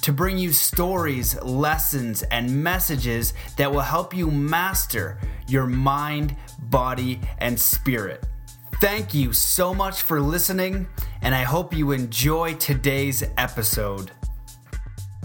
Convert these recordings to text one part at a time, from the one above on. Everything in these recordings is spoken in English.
to bring you stories, lessons, and messages that will help you master your mind, body, and spirit. Thank you so much for listening, and I hope you enjoy today's episode.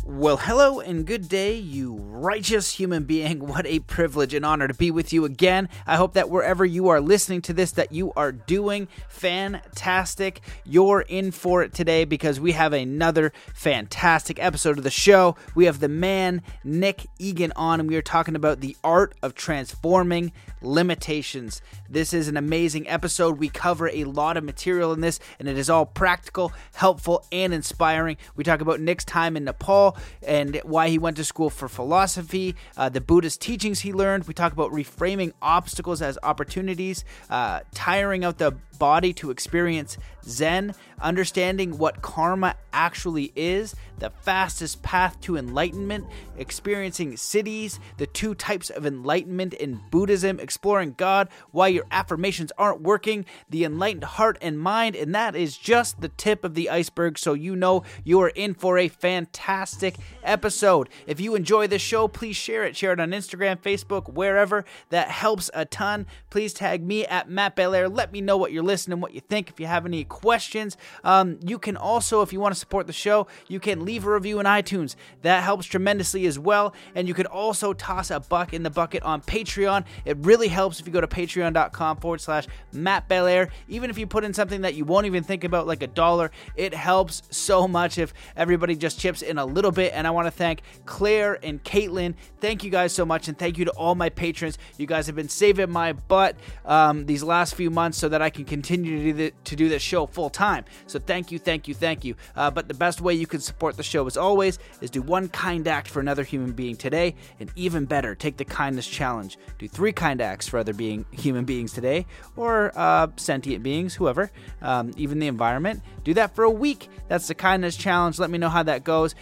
Well, hello and good day, you righteous human being. What a privilege and honor to be with you again. I hope that wherever you are listening to this that you are doing fantastic. You're in for it today because we have another fantastic episode of the show. We have the man Nick Egan on and we are talking about the art of transforming limitations. This is an amazing episode. We cover a lot of material in this, and it is all practical, helpful, and inspiring. We talk about Nick's time in Nepal and why he went to school for philosophy, uh, the Buddhist teachings he learned. We talk about reframing obstacles as opportunities, uh, tiring out the body to experience Zen, understanding what karma actually is, the fastest path to enlightenment, experiencing siddhis, the two types of enlightenment in Buddhism, exploring God, why your affirmations aren't working, the enlightened heart and mind, and that is just the tip of the iceberg. So you know you are in for a fantastic episode. If you enjoy this show, please share it. Share it on Instagram, Facebook, wherever. That helps a ton. Please tag me at Matt Belair. Let me know what you're listening, what you think. If you have any questions, um, you can also, if you want to support the show, you can leave a review in iTunes. That helps tremendously as well. And you could also toss a buck in the bucket on Patreon. It really helps if you go to patreon.com forward slash Matt Belair. Even if you put in something that you won't even think about, like a dollar, it helps so much if everybody just chips in a little bit. And I want to thank Claire and Caitlin. Thank you guys so much. And thank you to all my patrons. You guys have been saving my butt um, these last few months so that I can continue to do, the, to do this show full time. So thank you, thank you, thank you. Uh, but the best way you can support the show, as always, is do one kind act for another human being today, and even better, take the kindness challenge. Do three kind acts for other being human beings today, or uh, sentient beings, whoever, um, even the environment. Do that for a week. That's the kindness challenge. Let me know how that goes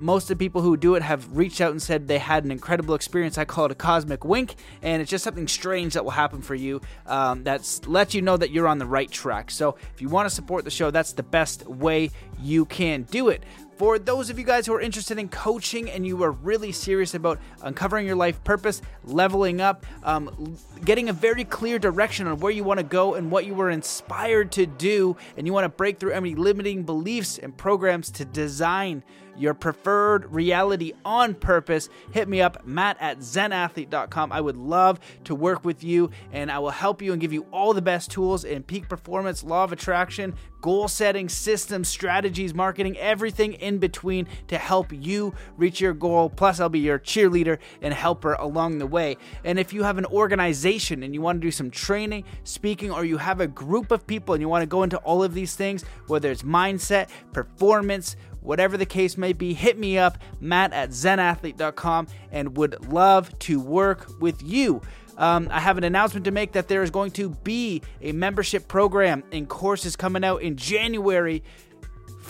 most of the people who do it have reached out and said they had an incredible experience. I call it a cosmic wink, and it's just something strange that will happen for you um, that lets you know that you're on the right track. So if you want to support the show, that's the best way you can do it. For those of you guys who are interested in coaching and you are really serious about uncovering your life purpose, leveling up, um, getting a very clear direction on where you want to go and what you were inspired to do, and you want to break through any limiting beliefs and programs to design your preferred reality on purpose, hit me up, matt at zenathlete.com. I would love to work with you and I will help you and give you all the best tools in peak performance, law of attraction, goal setting, systems, strategies, marketing, everything in between to help you reach your goal. Plus, I'll be your cheerleader and helper along the way. And if you have an organization and you want to do some training, speaking, or you have a group of people and you want to go into all of these things, whether it's mindset, performance, whatever the case may be, hit me up, matt at zenathlete.com, and would love to work with you. Um, I have an announcement to make that there is going to be a membership program and courses coming out in January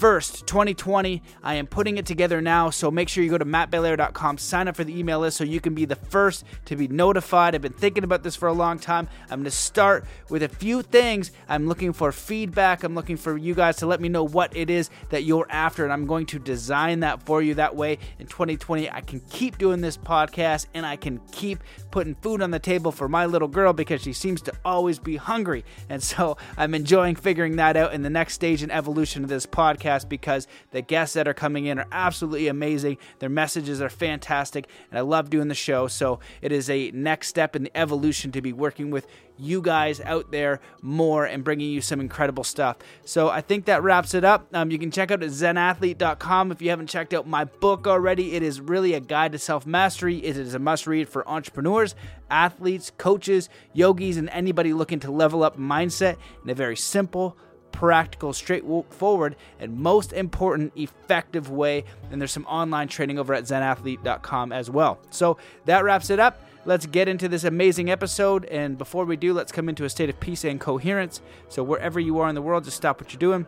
1st, 2020. I am putting it together now, so make sure you go to mattbelair.com, sign up for the email list so you can be the first to be notified. I've been thinking about this for a long time. I'm going to start with a few things. I'm looking for feedback. I'm looking for you guys to let me know what it is that you're after, and I'm going to design that for you. That way, in 2020, I can keep doing this podcast and I can keep putting food on the table for my little girl because she seems to always be hungry. And so I'm enjoying figuring that out in the next stage and evolution of this podcast podcast because the guests that are coming in are absolutely amazing. Their messages are fantastic, and I love doing the show. So it is a next step in the evolution to be working with you guys out there more and bringing you some incredible stuff. So I think that wraps it up. Um, you can check out zenathlete.com if you haven't checked out my book already. It is really a guide to self mastery. It is a must read for entrepreneurs, athletes, coaches, yogis, and anybody looking to level up mindset in a very simple, practical, straightforward, and most important, effective way. And there's some online training over at zenathlete.com as well. So that wraps it up. Let's get into this amazing episode. And before we do, let's come into a state of peace and coherence. So, wherever you are in the world, just stop what you're doing.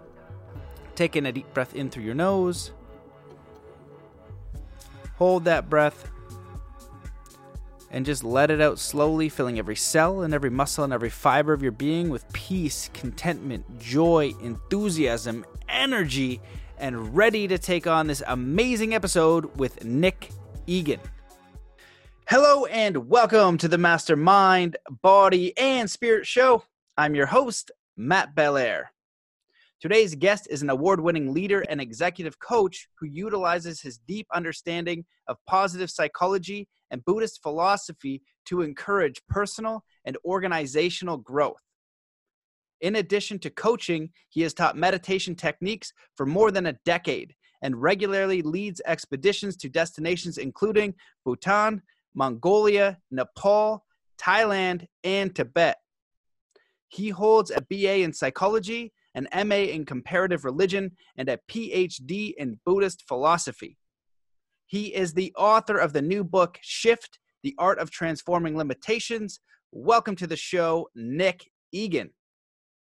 Take in a deep breath in through your nose. Hold that breath and just let it out slowly, filling every cell and every muscle and every fiber of your being with peace, contentment, joy, enthusiasm, energy, and ready to take on this amazing episode with Nick Egan. Hello, and welcome to the Mastermind, Body, and Spirit Show. I'm your host, Matt Belair. Today's guest is an award winning leader and executive coach who utilizes his deep understanding of positive psychology and Buddhist philosophy to encourage personal and organizational growth. In addition to coaching, he has taught meditation techniques for more than a decade and regularly leads expeditions to destinations including Bhutan, Mongolia, Nepal, Thailand, and Tibet. He holds a BA in psychology an MA in comparative religion, and a PhD in Buddhist philosophy. He is the author of the new book, Shift The Art of Transforming Limitations. Welcome to the show, Nick Egan.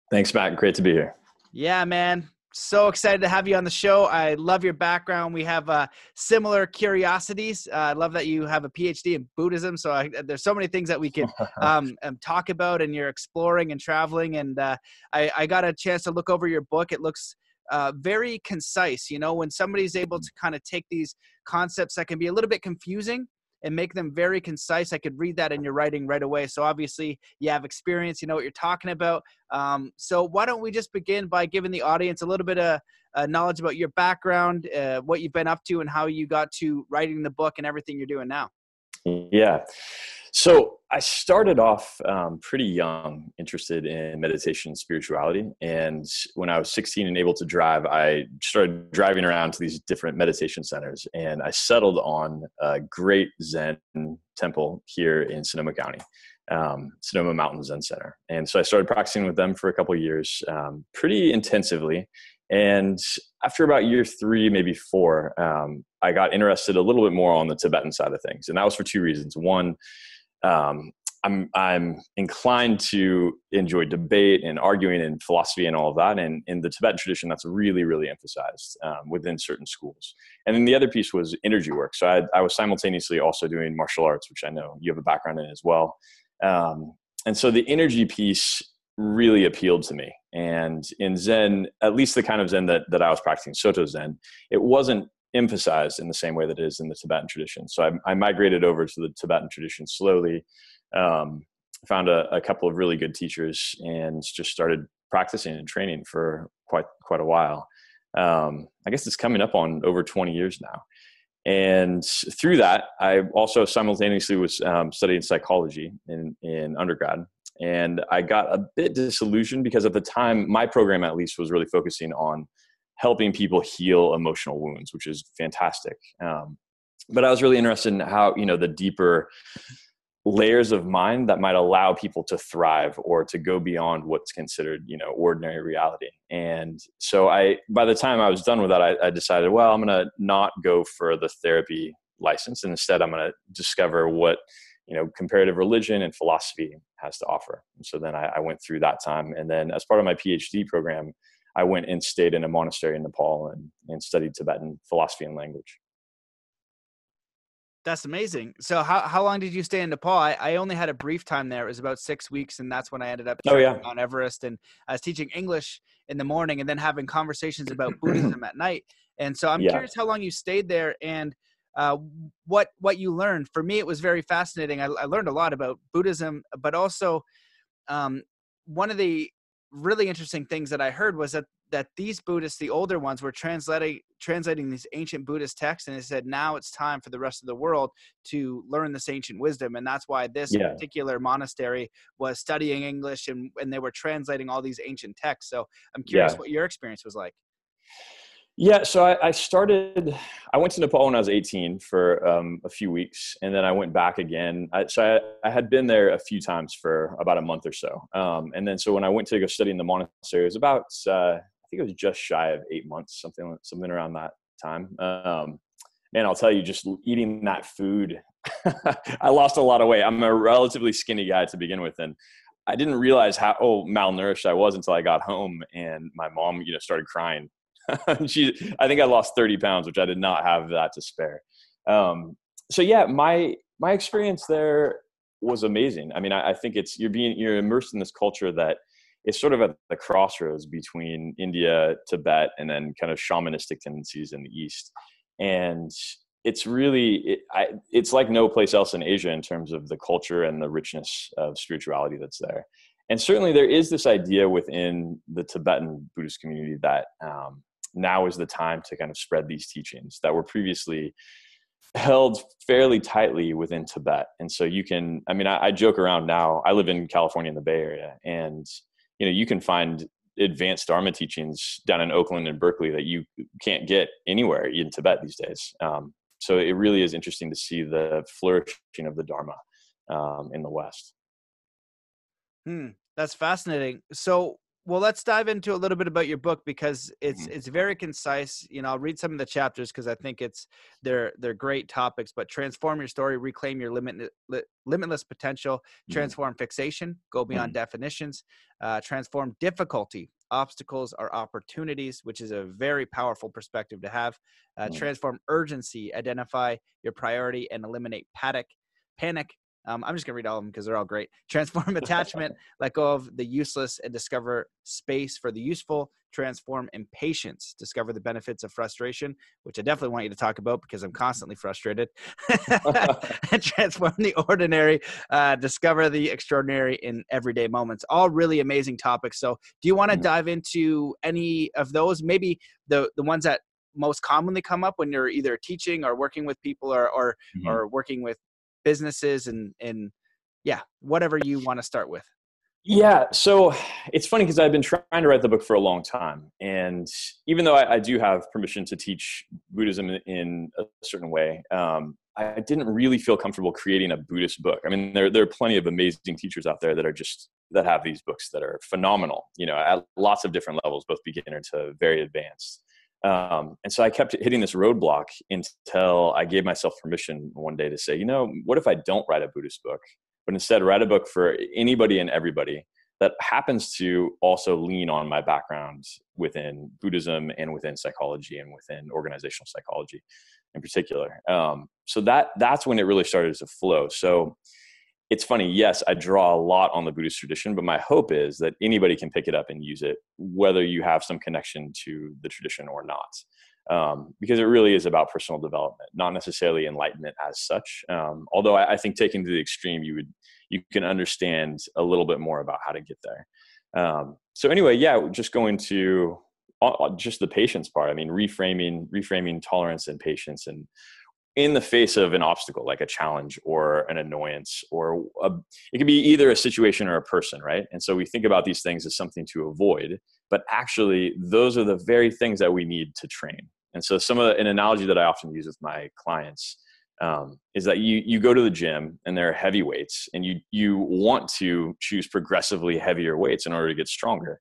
Thanks, Matt. Great to be here. Yeah, man so excited to have you on the show. I love your background. We have uh, similar curiosities. Uh, I love that you have a PhD in Buddhism. So I, there's so many things that we can um, um, talk about, and you're exploring and traveling. And uh, I, I, got a chance to look over your book. It looks uh, very concise. You know, when somebody's able mm. to kind of take these concepts that can be a little bit confusing and make them very concise. I could read that in your writing right away. So obviously you have experience, you know what you're talking about. Um, so why don't we just begin by giving the audience a little bit of uh, knowledge about your background, uh, what you've been up to, and how you got to writing the book and everything you're doing now. Yeah. So I started off um, pretty young, interested in meditation and spirituality. And when I was 16 and able to drive, I started driving around to these different meditation centers. And I settled on a great Zen temple here in Sonoma County, um, Sonoma Mountain Zen Center. And so I started practicing with them for a couple years, um, pretty intensively. And after about year three, maybe four, um, I got interested a little bit more on the Tibetan side of things. And that was for two reasons. One, um, I'm I'm inclined to enjoy debate and arguing and philosophy and all of that. And in the Tibetan tradition, that's really really emphasized um, within certain schools. And then the other piece was energy work. So I, I, was simultaneously also doing martial arts, which I know you have a background in as well. Um, and so the energy piece really appealed to me. And in Zen, at least the kind of Zen that, that I was practicing, Soto Zen, it wasn't emphasized in the same way that it is in the Tibetan tradition. So I, I migrated over to the Tibetan tradition slowly, um, found a, a, couple of really good teachers, and just started practicing and training for quite quite a while. Um, I guess it's coming up on over 20 years now. And through that, I also simultaneously was um, studying psychology in, in undergrad. And I got a bit disillusioned because at the time, my program at least was really focusing on helping people heal emotional wounds, which is fantastic. Um, but I was really interested in how you know the deeper layers of mind that might allow people to thrive or to go beyond what's considered you know ordinary reality and so i by the time i was done with that i, I decided well i'm going to not go for the therapy license and instead i'm going to discover what you know comparative religion and philosophy has to offer and so then I, I went through that time and then as part of my phd program I went and stayed in a monastery in Nepal and, and studied Tibetan philosophy and language. That's amazing. So how, how long did you stay in Nepal? I, I only had a brief time there. It was about six weeks, and that's when I ended up oh, yeah. on Everest. And I was teaching English in the morning and then having conversations about Buddhism at night. And so I'm yeah. curious how long you stayed there and uh, what what you learned. For me, it was very fascinating. I, I learned a lot about Buddhism, but also um, one of the really interesting things that I heard was that that these Buddhists, the older ones, were translating translating these ancient Buddhist texts, and they said now it's time for the rest of the world to learn this ancient wisdom, and that's why this yeah. particular monastery was studying English and and they were translating all these ancient texts. So I'm curious yeah. what your experience was like. Yeah, so I, I, started. I went to Nepal when I was 18 for um, a few weeks, and then I went back again. I, so I, I, had been there a few times for about a month or so, um, and then so when I went to go study in the monastery, it was about uh, I think it was just shy of eight months, something something around that time. Um, and I'll tell you, just eating that food, I lost a lot of weight. I'm a relatively skinny guy to begin with, and I didn't realize how oh malnourished I was until I got home, and my mom, you know, started crying she, I think I lost 30 pounds, which I did not have that to spare. Um, so yeah, my, my experience there was amazing. I mean, I, I, think it's, you're being, you're immersed in this culture that is sort of at the crossroads between India, Tibet, and then kind of shamanistic tendencies in the East. And it's really, it, I, it's like no place else in Asia in terms of the culture and the richness of spirituality that's there. And certainly there is this idea within the Tibetan Buddhist community that um, now is the time to kind of spread these teachings that were previously held fairly tightly within Tibet. And so you can, I mean, I, I, joke around now. I live in California in the Bay Area, and you know, you can find advanced Dharma teachings down in Oakland and Berkeley that you can't get anywhere in Tibet these days. Um, so it really is interesting to see the flourishing of the Dharma um, in the West. Hmm, that's fascinating. So well let's dive into a little bit about your book because it's mm-hmm. it's very concise you know i'll read some of the chapters because i think it's they're they're great topics but transform your story reclaim your limit, li, limitless potential mm-hmm. transform fixation go beyond mm-hmm. definitions uh, transform difficulty obstacles are opportunities which is a very powerful perspective to have uh, mm-hmm. transform urgency identify your priority and eliminate panic panic um, I'm just gonna read all of them because they're all great. Transform attachment, let go of the useless, and discover space for the useful. Transform impatience, discover the benefits of frustration, which I definitely want you to talk about because I'm constantly frustrated. transform the ordinary, uh, discover the extraordinary in everyday moments. All really amazing topics. So, do you want to mm-hmm. dive into any of those? Maybe the the ones that most commonly come up when you're either teaching or working with people or or, mm-hmm. or working with businesses and and yeah whatever you want to start with. Yeah so it's funny because i've been trying to write the book for a long time and even though i, I do have permission to teach buddhism in a certain way um, i didn't really feel comfortable creating a buddhist book. I mean there, there are plenty of amazing teachers out there that are just that have these books that are phenomenal you know at lots of different levels both beginner to very advanced um, and so I kept hitting this roadblock until I gave myself permission one day to say, you know, what if I don't write a Buddhist book, but instead write a book for anybody and everybody that happens to also lean on my background within Buddhism and within psychology and within organizational psychology in particular. Um, so that that's when it really started to flow. So it's funny, yes, I draw a lot on the Buddhist tradition, but my hope is that anybody can pick it up and use it, whether you have some connection to the tradition or not. Um, because it really is about personal development, not necessarily enlightenment as such. Um, although I, I, think taking to the extreme, you would you can understand a little bit more about how to get there. Um, so anyway, yeah, just going to uh, just the patience part. I mean, reframing reframing tolerance and patience and in the face of an obstacle like a challenge or an annoyance or a, it could be either a situation or a person right? And so we think about these things as something to avoid but actually those are the very things that we need to train. And so some of the, an analogy that i often use with my clients um, is that you you go to the gym and there are heavy weights and you you want to choose progressively heavier weights in order to get stronger.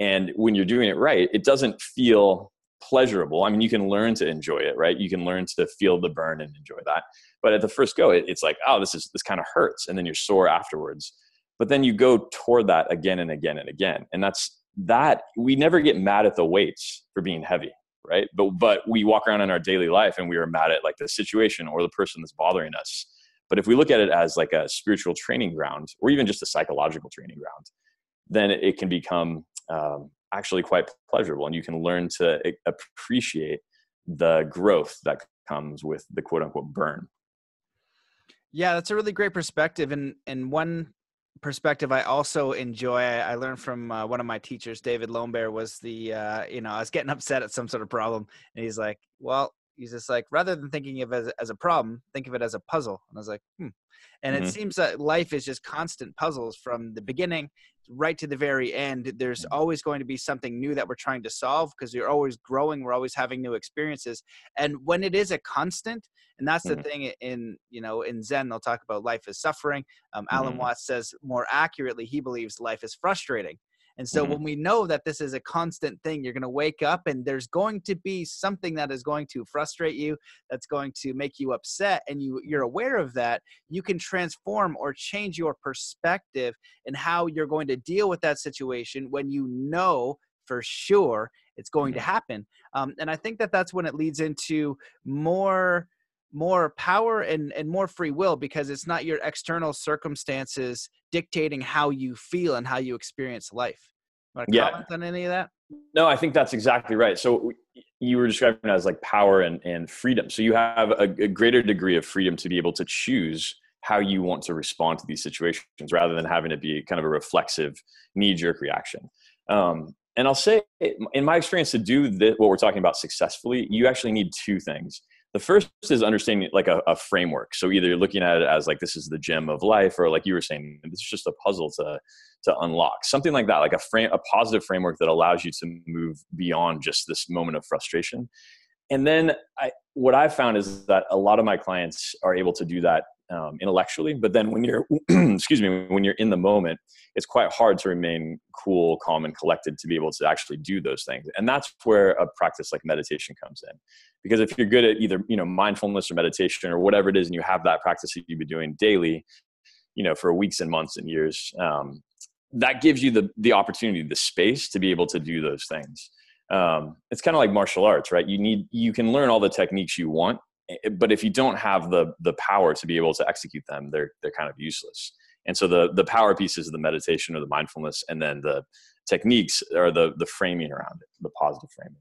And when you're doing it right it doesn't feel pleasurable. I mean, you can learn to enjoy it, right? You can learn to feel the burn and enjoy that. But at the first go, it, it's like, oh, this is this kind of hurts, and then you're sore afterwards. But then you go toward that again and again and again, and that's that. We never get mad at the weights for being heavy, right? But but we walk around in our daily life and we are mad at like the situation or the person that's bothering us. But if we look at it as like a spiritual training ground, or even just a psychological training ground, then it can become um, actually quite pleasurable and you can learn to appreciate the growth that comes with the quote unquote burn. Yeah that's a really great perspective and and one perspective i also enjoy i, learned from uh, one of my teachers david lombert was the uh, you know i was getting upset at some sort of problem and he's like well he's just like rather than thinking of it as, as a problem think of it as a puzzle. And i was like hmm. And mm-hmm. it seems that life is just constant puzzles from the beginning right to the very end there's mm-hmm. always going to be something new that we're trying to solve because you're always growing we're always having new experiences and when it is a constant and that's the mm-hmm. thing in you know in zen they'll talk about life is suffering um, alan mm-hmm. watts says more accurately he believes life is frustrating and so mm-hmm. when we know that this is a constant thing, you're going to wake up and there's going to be something that is going to frustrate you, that's going to make you upset, and you you're aware of that, you can transform or change your perspective and how you're going to deal with that situation when you know for sure it's going mm-hmm. to happen. Um, and I think that that's when it leads into more more power and, and more free will because it's not your external circumstances dictating how you feel and how you experience life. Want to yeah. comment on any of that? No, I think that's exactly right. So you were describing it as like power and, and freedom. So you have a, a greater degree of freedom to be able to choose how you want to respond to these situations rather than having it be kind of a reflexive knee jerk reaction. Um, and I'll say, in my experience, to do this, what we're talking about successfully, you actually need two things. The first is understanding like a, a, framework. So either you're looking at it as like this is the gem of life, or like you were saying, this is just a puzzle to to unlock. Something like that, like a frame, a positive framework that allows you to move beyond just this moment of frustration. And then I, what I've found is that a lot of my clients are able to do that um, intellectually but then when you're excuse me when you're in the moment it's quite hard to remain cool calm and collected to be able to actually do those things. And that's where a practice like meditation comes in. Because if you're good at either you know mindfulness or meditation or whatever it is and you have that practice that you've been doing daily you know for weeks and months and years um, that gives you the the opportunity the space to be able to do those things. Um, it's kind of like martial arts right? You need you can learn all the techniques you want but if you don't have the the power to be able to execute them they're they're kind of useless and so the the power pieces of the meditation or the mindfulness and then the techniques are the the framing around it the positive framing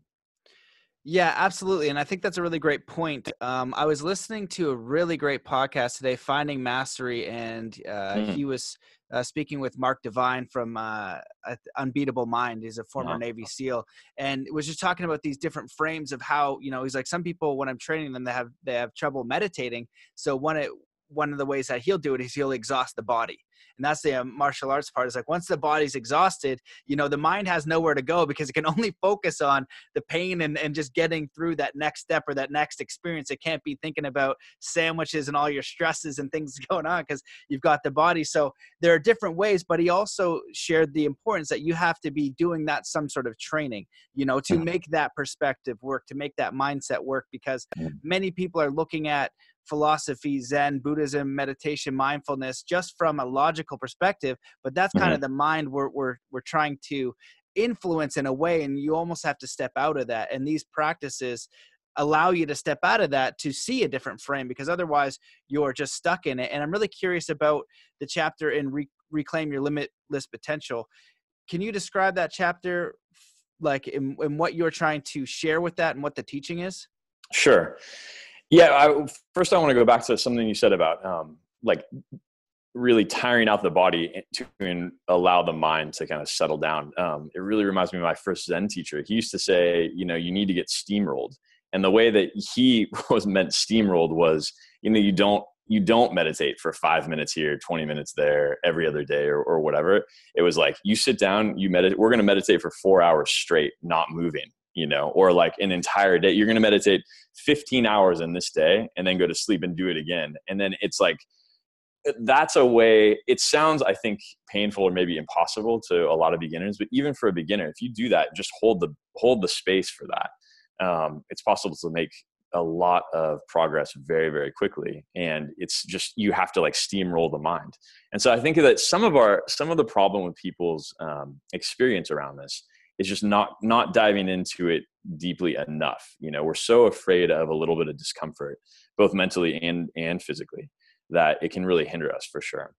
yeah, absolutely. And I think that's a really great point. Um, I was listening to a really great podcast today, Finding Mastery, and uh, mm. he was uh, speaking with Mark Divine from uh, Unbeatable Mind. He's a former yeah. Navy SEAL, and was just talking about these different frames of how you know he's like some people when I'm training them they have they have trouble meditating. So one it one of the ways that he'll do it is he'll exhaust the body and that's the um, martial arts part is like once the body's exhausted you know the mind has nowhere to go because it can only focus on the pain and, and just getting through that next step or that next experience. It can't be thinking about sandwiches and all your stresses and things going on because you've got the body. So there are different ways but he also shared the importance that you have to be doing that some sort of training you know to make that perspective work to make that mindset work because many people are looking at philosophy, Zen, Buddhism, meditation, mindfulness, just from a logical perspective. But that's kind mm-hmm. of the mind we're, we're, we're trying to influence in a way. And you almost have to step out of that. And these practices allow you to step out of that to see a different frame because otherwise you're just stuck in it. And I'm really curious about the chapter in Re- Reclaim Your Limitless Potential. Can you describe that chapter? like in, in what you're trying to share with that and what the teaching is sure yeah, I, first I want to go back to something you said about um, like really tiring out the body to allow the mind to kind of settle down. Um, it really reminds me of my first Zen teacher. He used to say, you know, you need to get steamrolled, and the way that he was meant steamrolled was, you know, you don't you don't meditate for five minutes here, 20 minutes there, every other day or, or whatever. It was like you sit down, you meditate. We're going to meditate for four hours straight, not moving you know, or like an entire day. You're going to meditate 15 hours in this day and then go to sleep and do it again. And then it's like, that's a way it sounds i think painful or maybe impossible to a lot of beginners but even for a beginner if you do that just hold the hold the space for that um, it's possible to make a lot of progress very very quickly and it's just you have to like steamroll the mind and so i think that some of our some of the problem with people's um, experience around this is just not not diving into it deeply enough. You know we're so afraid of a little bit of discomfort both mentally and and physically that it can really hinder us for sure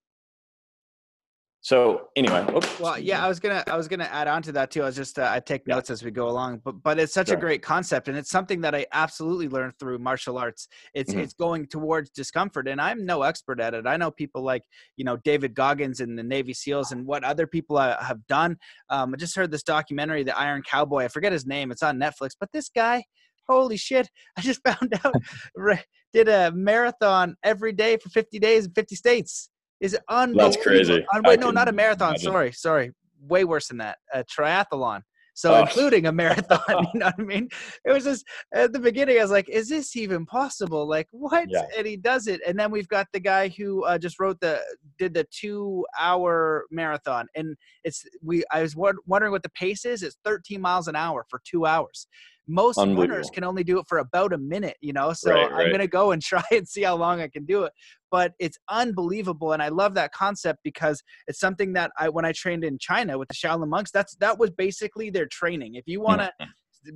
so anyway, oops. well, yeah, I was gonna, I was gonna add on to that too. I was just, uh, I take notes yeah. as we go along, but but it's such sure. a great concept, and it's something that I absolutely learned through martial arts. It's mm-hmm. it's going towards discomfort, and I'm no expert at it. I know people like you know David Goggins and the Navy SEALs, and what other people uh, have done. Um, I just heard this documentary, The Iron Cowboy. I forget his name. It's on Netflix, but this guy, holy shit! I just found out did a marathon every day for 50 days in 50 states is unbelievable. That's crazy. Uh, wait, no, not a marathon. Imagine. Sorry, sorry. Way worse than that. A triathlon. So oh. including a marathon, you know what I mean? It was just at the beginning, I was like, "Is this even possible? Like what?" Yeah. And he does it, and then we've got the guy who uh, just wrote the did the two hour marathon, and it's we. I was wondering what the pace is. It's 13 miles an hour for two hours most runners can only do it for about a minute you know so right, right. i'm gonna go and try and see how long i can do it but it's unbelievable and i love that concept because it's something that i when i trained in china with the shaolin monks that's that was basically their training if you want to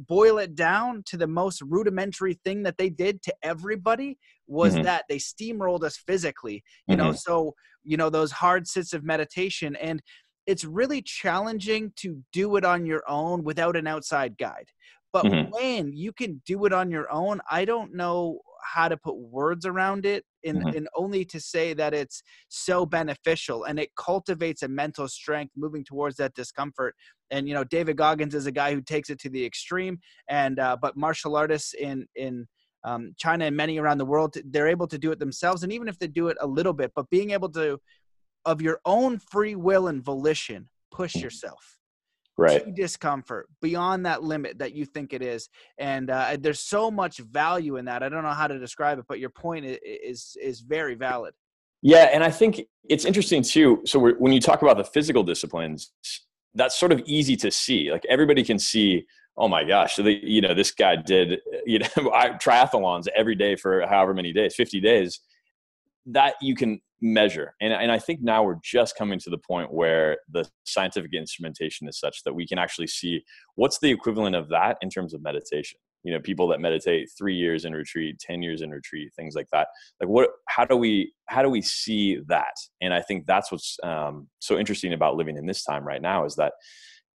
boil it down to the most rudimentary thing that they did to everybody was mm-hmm. that they steamrolled us physically you mm-hmm. know so you know those hard sits of meditation and it's really challenging to do it on your own without an outside guide but mm-hmm. when you can do it on your own, I don't know how to put words around it and, mm-hmm. in only to say that it's so beneficial and it cultivates a mental strength moving towards that discomfort and you know david goggins is a guy who takes it to the extreme and uh, but martial artists in in um, china and many around the world they're able to do it themselves and even if they do it a little bit but being able to of your own free will and volition push mm-hmm. yourself right. to discomfort beyond that limit that you think it is. And uh, there's so much value in that. I don't know how to describe it, but your point is is very valid. Yeah, and I think it's interesting too. So when you talk about the physical disciplines, that's sort of easy to see. Like everybody can see. Oh my gosh! So the, you know, this guy did you know triathlons every day for however many days, fifty days. That you can measure. And, and I think now we're just coming to the point where the scientific instrumentation is such that we can actually see what's the equivalent of that in terms of meditation. You know, people that meditate three years in retreat, 10 years in retreat, things like that. Like what, how do we, how do we see that? And I think that's what's um, so interesting about living in this time right now is that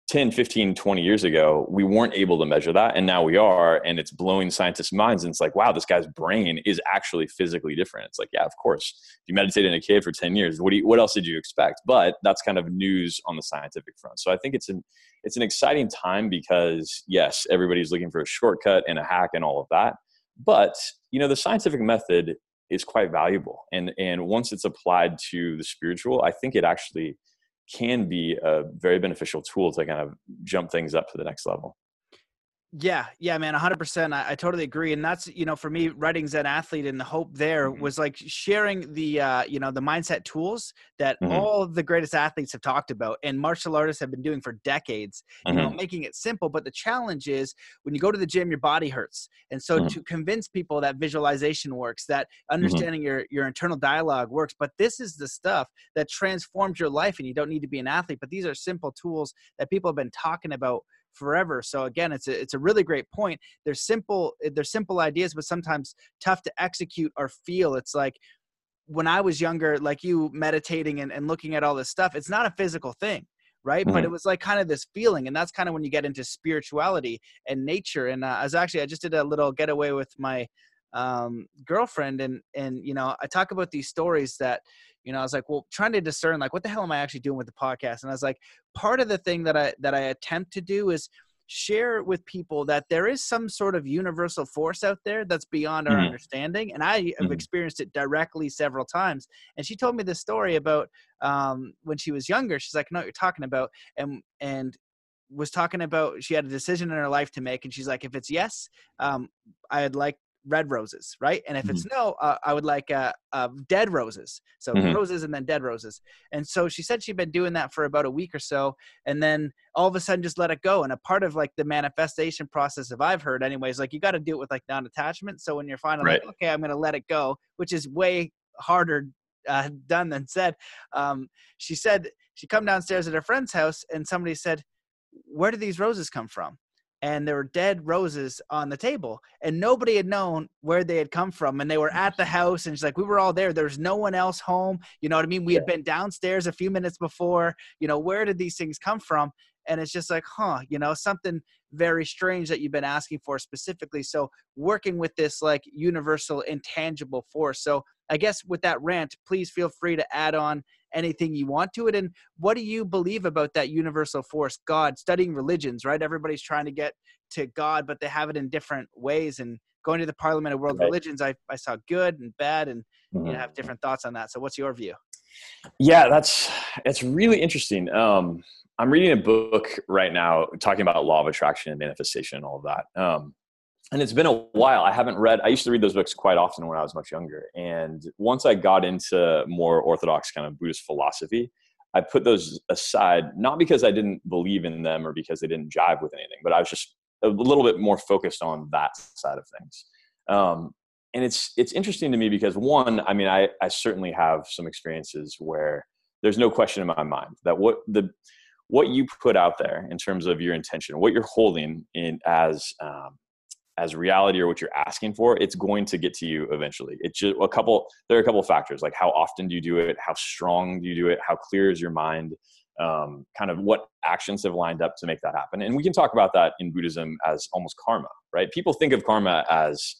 10 15 20 years ago we weren't able to measure that and now we are and it's blowing scientists minds and it's like wow this guy's brain is actually physically different. It's like yeah of course. If you meditate in a cave for 10 years what do you, what else did you expect? But that's kind of news on the scientific front. So i think it's an it's an exciting time because yes everybody's looking for a shortcut and a hack and all of that. But you know the scientific method is quite valuable and and once it's applied to the spiritual i think it actually can be a very beneficial tool to kind of jump things up to the next level. Yeah, yeah, man, 100%. I, I, totally agree. And that's, you know, for me, writing Zen Athlete and the hope there mm-hmm. was like sharing the, uh, you know, the mindset tools that mm-hmm. all the greatest athletes have talked about and martial artists have been doing for decades, mm-hmm. you know, mm-hmm. making it simple. But the challenge is when you go to the gym, your body hurts. And so mm-hmm. to convince people that visualization works, that mm-hmm. understanding your, your internal dialogue works, but this is the stuff that transforms your life and you don't need to be an athlete. But these are simple tools that people have been talking about forever. So again, it's a it's a really great point. They're simple they're simple ideas, but sometimes tough to execute or feel. It's like when I was younger, like you meditating and, and looking at all this stuff, it's not a physical thing right mm-hmm. but it was like kind of this feeling and that's kind of when you get into spirituality and nature and uh, i was actually i just did a little getaway with my um, girlfriend and and you know i talk about these stories that you know, I was like, well, trying to discern like what the hell am I actually doing with the podcast? And I was like, part of the thing that I that I attempt to do is share with people that there is some sort of universal force out there that's beyond our mm-hmm. understanding and i have mm-hmm. experienced it directly several times and she told me this story about um, when she was younger she's like i know what you're talking about and and was talking about she had a decision in her life to make and she's like if it's yes um, i'd like red roses, right? And if mm-hmm. it's no, uh, I would like uh, uh, dead roses. So mm-hmm. roses and then dead roses. And so she said she'd been doing that for about a week or so, and then all of a sudden just let it go. And a part of like the manifestation process, if I've heard, anyways, like you got to do it with like non-attachment. So when you're finally right. like, okay, I'm gonna let it go, which is way harder uh, done than said. Um, she said she come downstairs at her friend's house, and somebody said, "Where did these roses come from?" And there were dead roses on the table and nobody had known where they had come from and they were at the house and it's like we were all there. There's no one else home. You know what i mean? We yeah. had been downstairs a few minutes before. You know where did these things come from? And it's just like huh you know something very strange that you've been asking for specifically so working with this like universal intangible force. So i guess with that rant please feel free to add on anything you want to it and what do you believe about that universal force god studying religions right everybody's trying to get to god but they have it in different ways and going to the parliament of world right. religions I, I saw good and bad and mm-hmm. you know, have different thoughts on that so what's your view Yeah, that's it's really interesting. Um, I'm reading a book right now talking about law of attraction and manifestation and all of that. Um, and it's been a while. I haven't read. I used to read those books quite often when I was much younger. And once I got into more orthodox kind of Buddhist philosophy, I put those aside, not because I didn't believe in them or because they didn't jive with anything, but I was just a little bit more focused on that side of things. Um, and it's it's interesting to me because one, I mean, I I certainly have some experiences where there's no question in my mind that what the what you put out there in terms of your intention, what you're holding in as um, as reality or what you're asking for, it's going to get to you eventually. It's just a couple. There are a couple factors like how often do you do it, how strong do you do it, how clear is your mind, um, kind of what actions have lined up to make that happen. And we can talk about that in Buddhism as almost karma, right? People think of karma as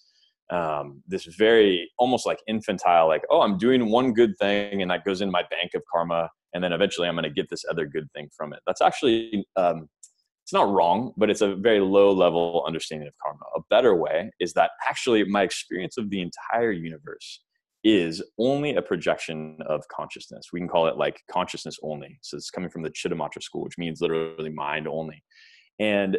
um, this very almost like infantile, like oh, I'm doing one good thing and that goes in my bank of karma, and then eventually I'm going to get this other good thing from it. That's actually um, it's not wrong, but it's a very low level understanding of karma. A better way is that actually my experience of the entire universe is only a projection of consciousness. We can call it like consciousness only. So it's coming from the Chittamatra school, which means literally mind only. And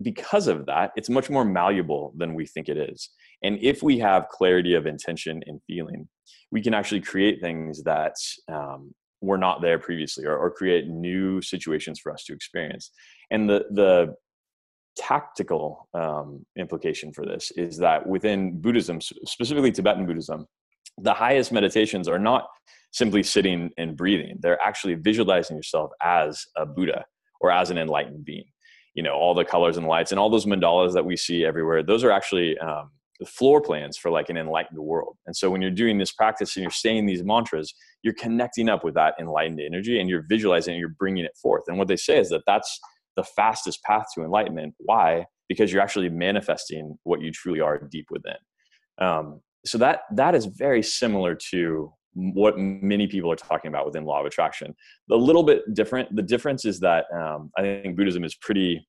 because of that, it's much more malleable than we think it is. And if we have clarity of intention and feeling, we can actually create things that um, were not there previously or, or create new situations for us to experience. And the the tactical um, implication for this is that within buddhism specifically tibetan buddhism the highest meditations are not simply sitting and breathing. They're actually visualizing yourself as a buddha or as an enlightened being. You know all the colors and lights and all those mandalas that we see everywhere those are actually um, the floor plans for like an enlightened world. And so when you're doing this practice and you're saying these mantras, you're connecting up with that enlightened energy and you're visualizing and you're bringing it forth. And what they say is that that's the fastest path to enlightenment. Why? Because you're actually manifesting what you truly are deep within. Um, so that that is very similar to what many people are talking about within law of attraction. The little bit different. The difference is that um, I think Buddhism is pretty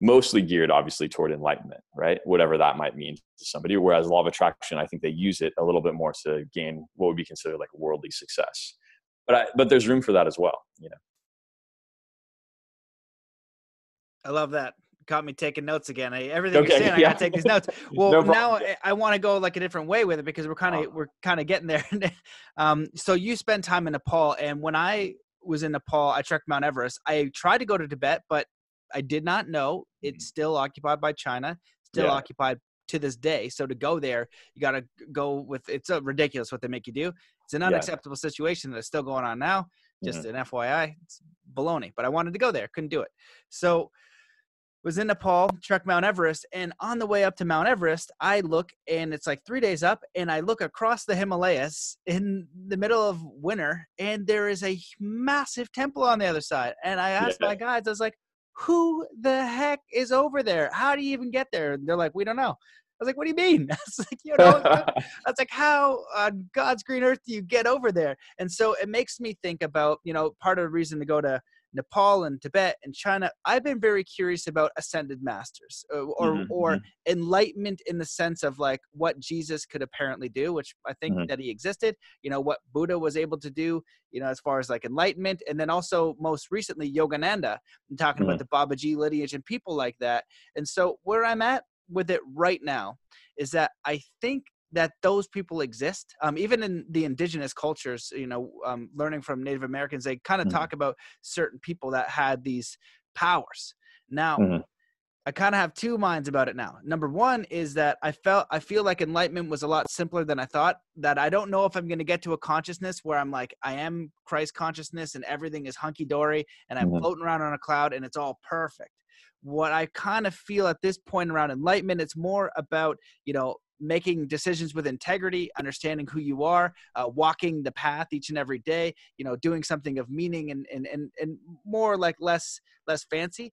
mostly geared obviously toward enlightenment right whatever that might mean to somebody whereas law of attraction i think they use it a little bit more to gain what would be considered like worldly success but I, but there's room for that as well you know i love that caught me taking notes again I, everything okay, you're saying yeah. i gotta take these notes well no now I, I want to go like a different way with it because we're kind of oh. we're kind of getting there um so you spend time in nepal and when i was in Nepal. I trekked Mount Everest. I tried to go to Tibet, but I did not know it's mm-hmm. still occupied by China, still yeah. occupied to this day. So to go there, you got to go with it's a ridiculous what they make you do. It's an unacceptable yeah. situation that's still going on now. Just mm-hmm. an FYI, it's baloney. But I wanted to go there, couldn't do it. So was in Nepal, trek Mount Everest, and on the way up to Mount Everest, I look and it's like three days up, and I look across the Himalayas in the middle of winter, and there is a massive temple on the other side. And I asked yeah. my guides, I was like, who the heck is over there? How do you even get there? And they're like, we don't know. I was like, what do you mean? I was like, you know, that's like, how on God's green earth do you get over there? And so it makes me think about, you know, part of the reason to go to Nepal and Tibet and China, I've been very curious about ascended masters uh, or mm-hmm. or mm-hmm. enlightenment in the sense of like what Jesus could apparently do, which I think mm-hmm. that he existed. You know what Buddha was able to do. You know as far as like enlightenment, and then also most recently Yogananda. I'm talking about mm-hmm. the Babaji lineage and people like that. And so where I'm at with it right now is that I think that those people exist. Um, even in the indigenous cultures, you know, um, learning from Native Americans, they kind of mm-hmm. talk about certain people that had these powers. Now, mm-hmm. I kind of have two minds about it now. Number one is that I felt I feel like enlightenment was a lot simpler than I thought. That I don't know if I'm going to get to a consciousness where I'm like I am Christ consciousness and everything is hunky dory and I'm mm-hmm. floating around on a cloud and it's all perfect. What I kind of feel at this point around enlightenment, it's more about you know making decisions with integrity, understanding who you are, uh, walking the path each and every day, you know, doing something of meaning and and and, and more like less less fancy.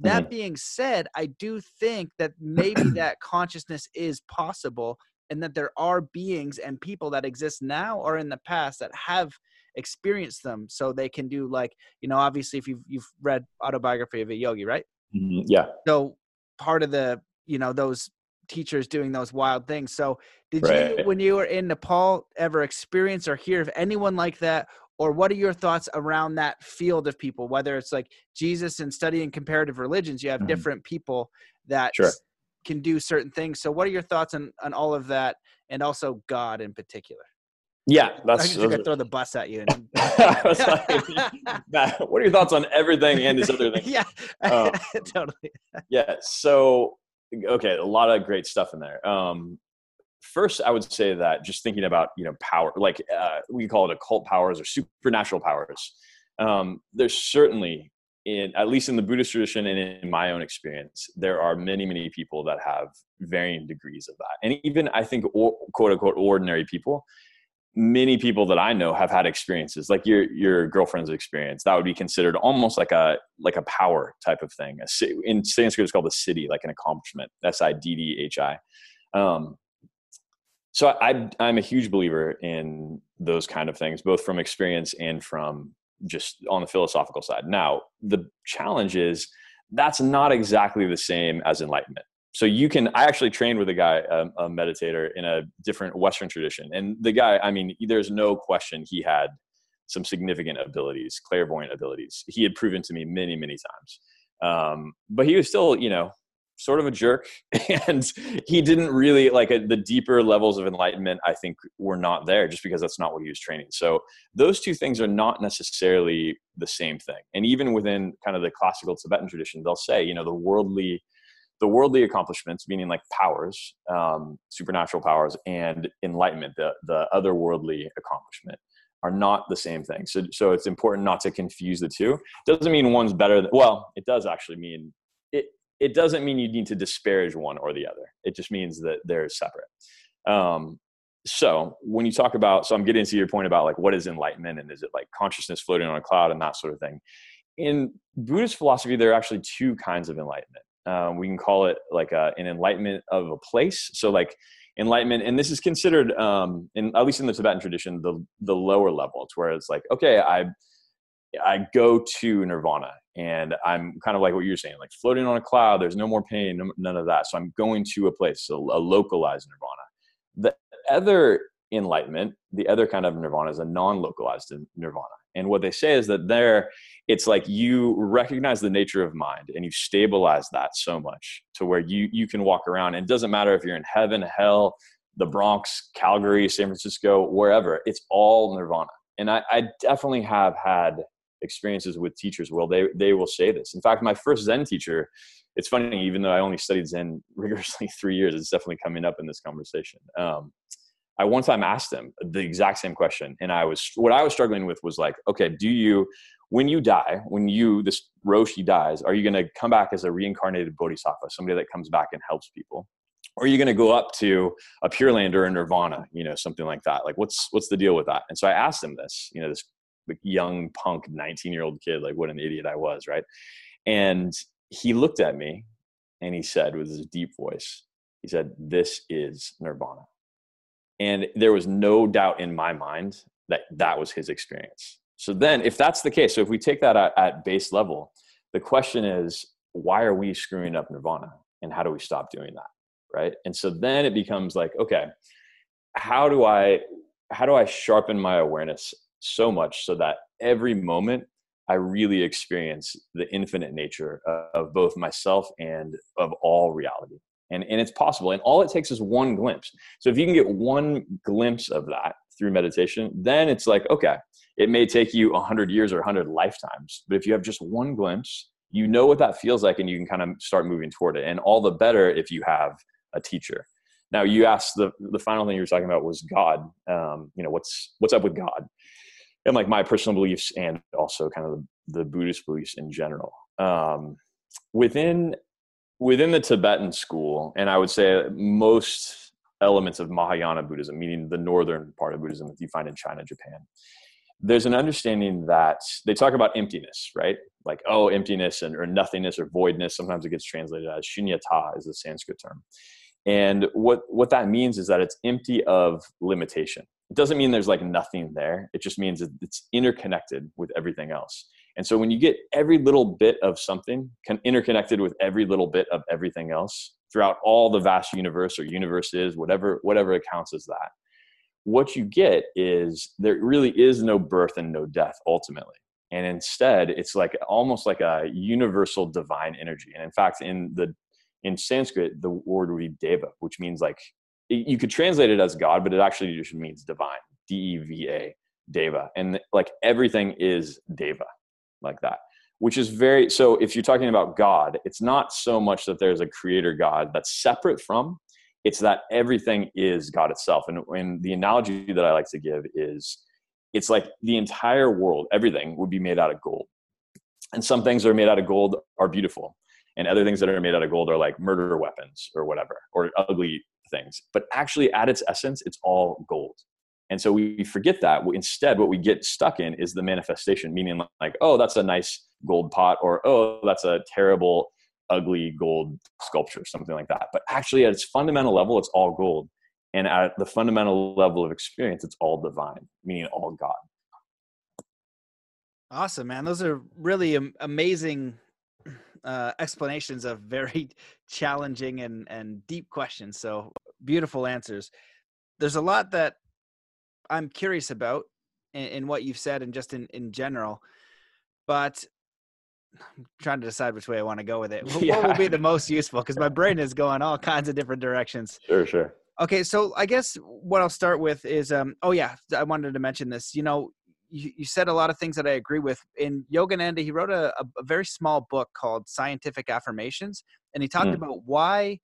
That mm-hmm. being said, I do think that maybe that consciousness is possible and that there are beings and people that exist now or in the past that have experienced them so they can do like you know obviously if you've you've read autobiography of a yogi right mm-hmm. yeah so part of the you know those teachers doing those wild things. So, did right. you, when you were in Nepal, ever experience or hear of anyone like that, or what are your thoughts around that field of people whether it's like jesus and studying comparative religions you have mm-hmm. different people that sure. can do certain things so what are your thoughts on, on all of that and also god in particular yeah that's i could throw the bus at you and... like, what are your thoughts on everything and this other thing yeah um, totally yeah so okay a lot of great stuff in there. Um first i would say that just thinking about you know power like uh, we call it occult powers or supernatural powers. Um, there's certainly in at least in the buddhist tradition and in my own experience there are many many people that have varying degrees of that. And even i think or, quote unquote ordinary people many people that i know have had experiences like your your girlfriend's experience that would be considered almost like a like a power type of thing in sanskrit it's called a siddhi, like an accomplishment s-i-d-d-h-i um, so I, I'm a huge believer in those kind of things, both from experience and from just on the philosophical side. Now, the challenge is that's not exactly the same as enlightenment. So you can, I actually trained with a guy, a, a meditator in a different Western tradition. And the guy, I mean, there's no question he had some significant abilities, clairvoyant abilities. He had proven to me many, many times. Um, but he was still, you know, sort of a jerk and he didn't really like a, the deeper levels of enlightenment i think were not there just because that's not what he was training so those two things are not necessarily the same thing and even within kind of the classical tibetan tradition they'll say you know the worldly the worldly accomplishments meaning like powers um, supernatural powers and enlightenment the, the otherworldly accomplishment are not the same thing so, so it's important not to confuse the two doesn't mean one's better than, well it does actually mean it, it doesn't mean you need to disparage one or the other. It just means that they're separate. Um, so when you talk about, so I'm getting to your point about like what is enlightenment and is it like consciousness floating on a cloud and that sort of thing. In Buddhist philosophy, there are actually two kinds of enlightenment. Um, we can call it like a, an enlightenment of a place. So like enlightenment, and this is considered, um, in at least in the Tibetan tradition, the the lower level. It's where it's like, okay, I I go to nirvana and I'm kind of like what you're saying, like floating on a cloud. There's no more pain, none of that. So I'm going to a place, a localized nirvana. The other enlightenment, the other kind of nirvana is a non-localized nirvana. And what they say is that there, it's like you recognize the nature of mind and you stabilize that so much to where you you can walk around. And it doesn't matter if you're in heaven, hell, the Bronx, Calgary, San Francisco, wherever. It's all nirvana. And I, I definitely have had experiences with teachers well they they will say this in fact my first zen teacher it's funny even though i only studied zen rigorously three years it's definitely coming up in this conversation um, i one time asked him the exact same question and i was what i was struggling with was like okay do you when you die when you this roshi dies are you going to come back as a reincarnated bodhisattva somebody that comes back and helps people? Or are you going to go up to a pure land or nirvana you know something like that? Like what's what's the deal with that? And so i asked him this you know this young punk 19 year old kid like what an idiot i was right? And he looked at me and he said with his deep voice he said this is nirvana and there was no doubt in my mind that that was his experience. So then if that's the case so if we take that at, at base level the question is why are we screwing up nirvana? And how do we stop doing that? Right? And so then it becomes like okay how do i how do i sharpen my awareness so much so that every moment I really experience the infinite nature of both myself and of all reality. And, and it's possible. And all it takes is one glimpse. So if you can get one glimpse of that through meditation, then it's like, okay, it may take you 100 years or 100 lifetimes. But if you have just one glimpse, you know what that feels like and you can kind of start moving toward it. And all the better if you have a teacher. Now you asked the, the final thing you were talking about was God. Um, you know, what's, what's up with God? and like my personal beliefs and also kind of the, the Buddhist beliefs in general. Um, within within the Tibetan school, and I would say most elements of Mahayana Buddhism, meaning the northern part of Buddhism that you find in China, Japan, there's an understanding that they talk about emptiness, right? Like, oh, emptiness and or nothingness or voidness. Sometimes it gets translated as shunyata is the Sanskrit term. And what, what that means is that it's empty of limitation it doesn't mean there's like nothing there. It just means it's interconnected with everything else. And so when you get every little bit of something interconnected with every little bit of everything else throughout all the vast universe or universes, whatever whatever it counts as that, what you get is there really is no birth and no death ultimately. And instead it's like almost like a universal divine energy. And in fact in the in sanskrit the word would be deva which means like you could translate it as god but it actually just means divine d-e-v-a deva. And like everything is deva like that which is very so if you're talking about god it's not so much that there's a creator god that's separate from it's that everything is god itself. And, the analogy that i like to give is it's like the entire world everything would be made out of gold. And some things that are made out of gold are beautiful and other things that are made out of gold are like murder weapons or whatever or ugly things. But actually at its essence it's all gold and so we forget that. Instead what we get stuck in is the manifestation meaning like oh that's a nice gold pot or oh that's a terrible ugly gold sculpture something like that. But actually at its fundamental level it's all gold. And at the fundamental level of experience it's all divine meaning all god. Awesome man. Those are really amazing uh, explanations of very challenging and and deep questions. So beautiful answers. There's a lot that i'm curious about in, in what you've said and just in in general but I'm trying to decide which way I want to go with it. What yeah. will be the most useful? Because my brain is going all kinds of different directions. Sure, sure. Okay, so I guess what I'll start with is, um, oh yeah, I wanted to mention this. You know, you, you said a lot of things that I agree with. In Yogananda, he wrote a, a, a very small book called Scientific Affirmations, and he talked mm. about why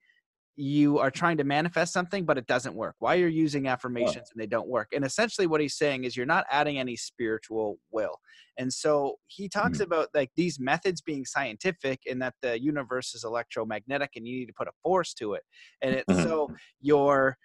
you are trying to manifest something but it doesn't work. Why you're using affirmations and they don't work. And essentially what he's saying is you're not adding any spiritual will. And so he talks mm-hmm. about like these methods being scientific in that the universe is electromagnetic and you need to put a force to it. And it's mm-hmm. so you're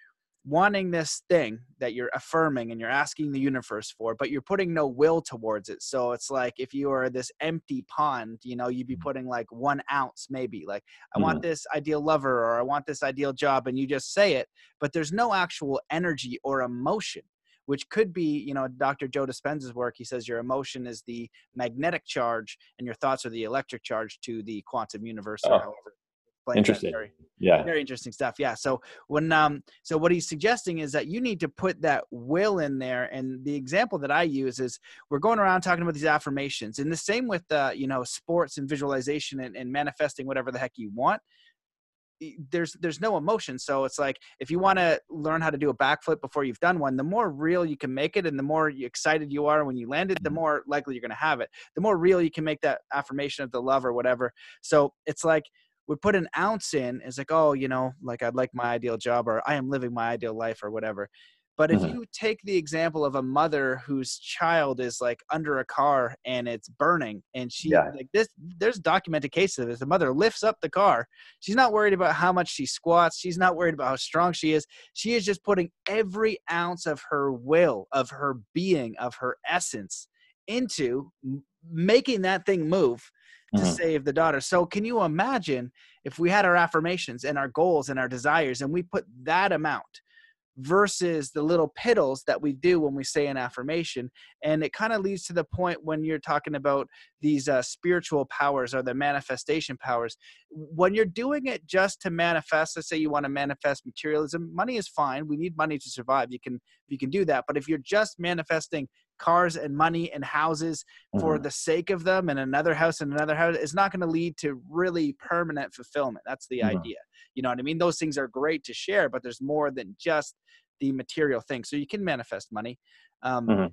wanting this thing that you're affirming and you're asking the universe for, but you're putting no will towards it. So it's like if you are this empty pond, you know, you'd be mm. putting like one ounce maybe, like, I mm-hmm. want this ideal lover or I want this ideal job, and you just say it, but there's no actual energy or emotion. Which could be, you know, Dr. Joe Dispenza's work. He says your emotion is the magnetic charge and your thoughts are the electric charge to the quantum universe, or oh. However interesting. Very, yeah. Very interesting stuff. Yeah. So when um so what he's suggesting is that you need to put that will in there. And the example that I use is we're going around talking about these affirmations. And the same with uh, you know, sports and visualization and, and manifesting whatever the heck you want there's there's no emotion so it's like if you want to learn how to do a backflip before you've done one the more real you can make it and the more excited you are when you land it the mm-hmm. more likely you're going to have it the more real you can make that affirmation of the love or whatever so it's like we put an ounce in it's like oh you know like i'd like my ideal job or i am living my ideal life or whatever but if mm-hmm. you take the example of a mother whose child is like under a car and it's burning and she yeah. like this there's documented cases of this the mother lifts up the car she's not worried about how much she squats she's not worried about how strong she is she is just putting every ounce of her will of her being of her essence into making that thing move to mm-hmm. save the daughter. So can you imagine if we had our affirmations and our goals and our desires and we put that amount versus the little piddles that we do when we say an affirmation? And it kind of leads to the point when you're talking about these uh, spiritual powers or the manifestation powers. When you're doing it just to manifest let's say you want to manifest materialism money is fine. We need money to survive. You can you can do that. But if you're just manifesting cars and money and houses mm-hmm. for the sake of them and another house and another house is not going to lead to really permanent fulfillment. That's the mm-hmm. idea. You know what i mean? Those things are great to share but there's more than just the material thing. So you can manifest money. Um, mm-hmm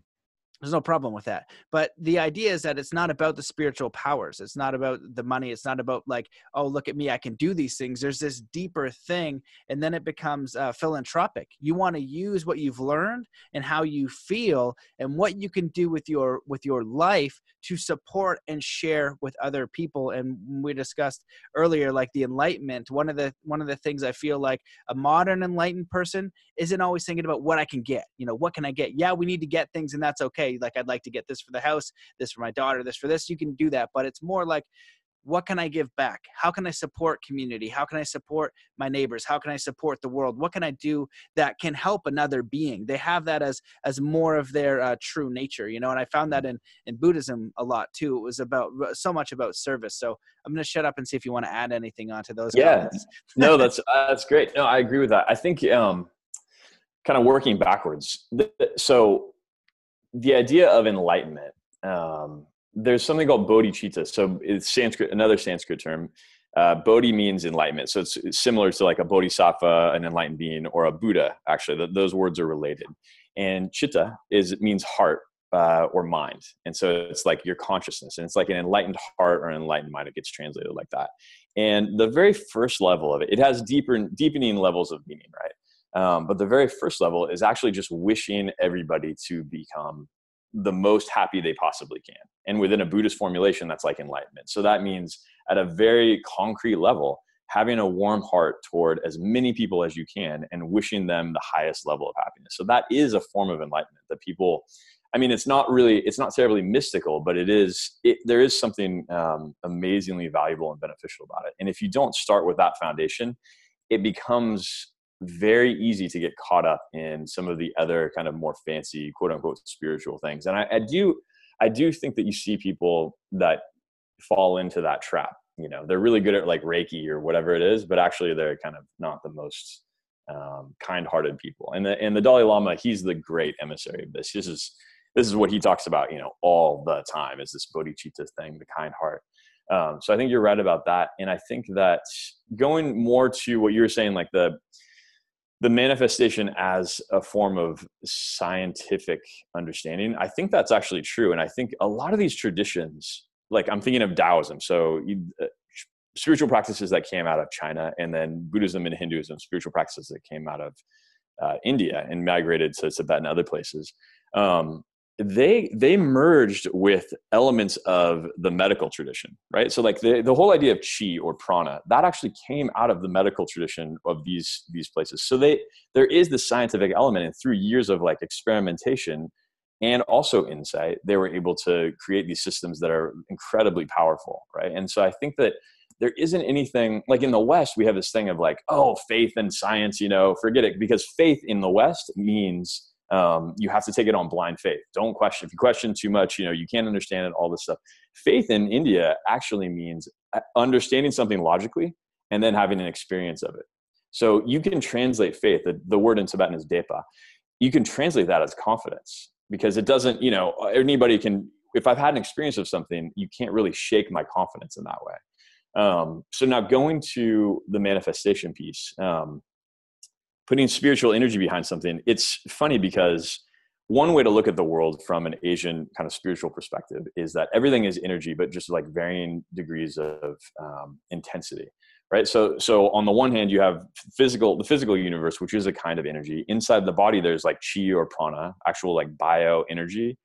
there's no problem with that. But the idea is that it's not about the spiritual powers it's not about the money it's not about like oh look at me i can do these things. There's this deeper thing and then it becomes uh, philanthropic. You want to use what you've learned and how you feel and what you can do with your with your life to support and share with other people and we discussed earlier like the enlightenment one of the one of the things i feel like a modern enlightened person isn't always thinking about what i can get you know what can i get? Yeah we need to get things and that's okay like i'd like to get this for the house this for my daughter this for this you can do that but it's more like what can I give back? How can I support community? How can I support my neighbors? How can I support the world? What can I do that can help another being? They have that as as more of their uh, true nature, you know. And I found that in in Buddhism a lot too. It was about so much about service. So I'm going to shut up and see if you want to add anything onto those. Yeah, no, that's uh, that's great. No, I agree with that. I think um, kind of working backwards. So the idea of enlightenment, um, there's something called bodhicitta. So it's Sanskrit, another Sanskrit term. Uh, bodhi means enlightenment. So it's, it's, similar to like a bodhisattva, an enlightened being, or a Buddha. Actually, those words are related. And chitta is it means heart uh, or mind. And so it's like your consciousness, and it's like an enlightened heart or an enlightened mind. It gets translated like that. And the very first level of it, it has deeper, deepening levels of meaning, right? Um, but the very first level is actually just wishing everybody to become the most happy they possibly can. And within a Buddhist formulation, that's like enlightenment. So that means at a very concrete level, having a warm heart toward as many people as you can and wishing them the highest level of happiness. So that is a form of enlightenment that people, I mean, it's not really, it's not terribly mystical, but it is, it, there is something um, amazingly valuable and beneficial about it. And if you don't start with that foundation, it becomes very easy to get caught up in some of the other kind of more fancy quote unquote spiritual things. And I, I, do i do think that you see people that fall into that trap you know? They're really good at like reiki or whatever it is but actually they're kind of not the most um, kind-hearted people. And the and the dalai lama he's the great emissary of this. This is this is what he talks about you know all the time is this bodhicitta thing the kind heart. Um, so i think you're right about that. And i think that going more to what you were saying like the the manifestation as a form of scientific understanding i think that's actually true. And i think a lot of these traditions like i'm thinking of taoism. So uh, spiritual practices that came out of china and then buddhism and hinduism spiritual practices that came out of uh, india and migrated to tibet and other places. Um, they they merged with elements of the medical tradition right? So like the, the whole idea of chi or prana that actually came out of the medical tradition of these these places. So they there is the scientific element and through years of like experimentation and also insight they were able to create these systems that are incredibly powerful right? And so i think that there isn't anything like in the west we have this thing of like oh faith and science you know forget it because faith in the west means um, you have to take it on blind faith. Don't question. If you question too much, you know, you can't understand it, all this stuff. Faith in India actually means uh, understanding something logically and then having an experience of it. So you can translate faith, the, the word in Tibetan is depa. You can translate that as confidence because it doesn't, you know, anybody can, if I've had an experience of something, you can't really shake my confidence in that way. Um, so now going to the manifestation piece, um, putting spiritual energy behind something it's funny because one way to look at the world from an asian kind of spiritual perspective is that everything is energy but just like varying degrees of um, intensity right? So so on the one hand you have physical the physical universe which is a kind of energy. Inside the body there's like chi or prana actual like bio energy.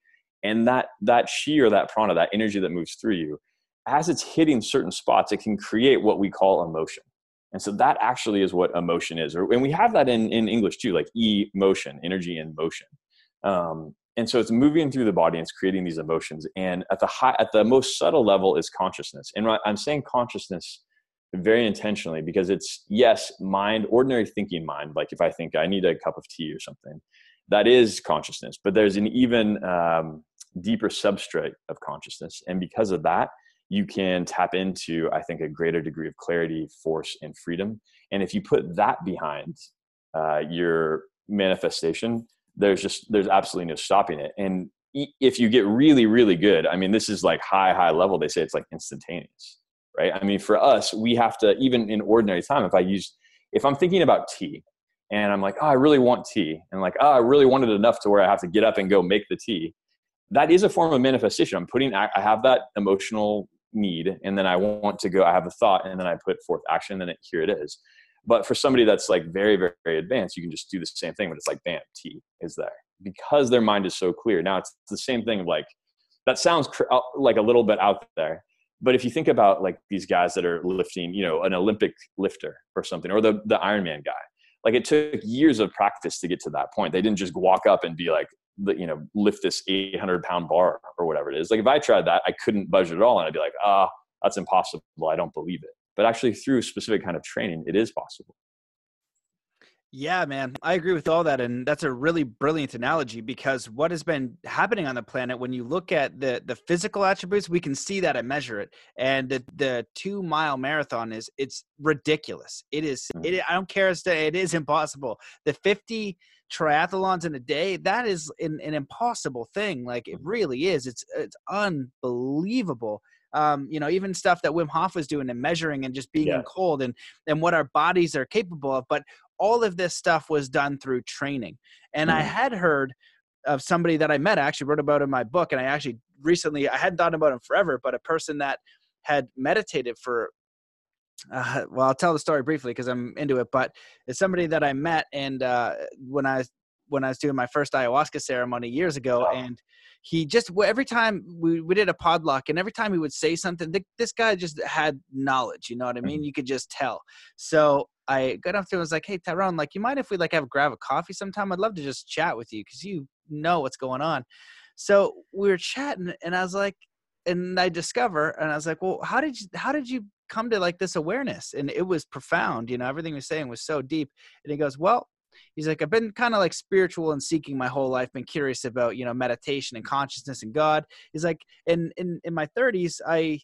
And that that chi or that prana that energy that moves through you as it's hitting certain spots it can create what we call emotion and so that actually is what emotion is. And we have that in, in English too, like emotion, energy in motion. Um, and so it's moving through the body and it's creating these emotions. And at the high, at the most subtle level is consciousness. And I'm saying consciousness very intentionally because it's yes, mind, ordinary thinking mind. Like if I think I need a cup of tea or something, that is consciousness. But there's an even um, deeper substrate of consciousness, and because of that, you can tap into, I think, a greater degree of clarity, force, and freedom. And if you put that behind uh, your manifestation, there's just there's absolutely no stopping it. And if you get really, really good, I mean, this is like high, high level. They say it's like instantaneous, right? I mean, for us, we have to even in ordinary time. If I use, if I'm thinking about tea, and I'm like, oh, I really want tea, and like, oh, I really want it enough to where I have to get up and go make the tea. That is a form of manifestation. I'm putting, I have that emotional need and then i want to go i have a thought and then i put forth action and then it, here it is. But for somebody that's like very very, very advanced you can just do the same thing but it's like bam tea is there. Because their mind is so clear. Now it's the same thing of like that sounds cr- uh, like a little bit out there but if you think about like these guys that are lifting you know an olympic lifter or something or the the ironman guy like it took years of practice to get to that point. They didn't just walk up and be like the, you know lift this 800 pound bar or whatever it is like if i tried that i couldn't budget at all and i'd be like ah that's impossible i don't believe it but actually through specific kind of training it is possible Yeah, man, I agree with all that, and that's a really brilliant analogy because what has been happening on the planet when you look at the the physical attributes, we can see that and measure it. And the the two mile marathon is it's ridiculous. It is. Mm. It I don't care as to it is impossible. The fifty triathlons in a day that is an, an impossible thing. Like it really is. It's it's unbelievable um, you know, even stuff that Wim Hof was doing and measuring and just being Yeah. in cold and and what our bodies are capable of. But all of this stuff was done through training. And I Mhm. had heard of somebody that I met, I actually wrote about in my book, and I actually recently I hadn't thought about him forever, but a person that had meditated for uh, well, I'll tell the story briefly because I'm into it. But it's somebody that I met, and uh, when I when I was doing my first ayahuasca ceremony years ago, Wow. and he just every time we, we did a podlock, and every time he would say something, th- this guy just had knowledge. You know what I mean? You could just tell. So I got up to him and was like, "Hey, Tyrone, like, you mind if we like have grab a coffee sometime? I'd love to just chat with you because you know what's going on." So we were chatting, and I was like, and I discover, and I was like, "Well, how did you how did you come to like this awareness?" And it was profound. You know, everything he was saying was so deep. And he goes, "Well." He's like, I've been kind of like spiritual and seeking my whole life, been curious about, you know, meditation and consciousness and God. He's like, in in, in my 30s, I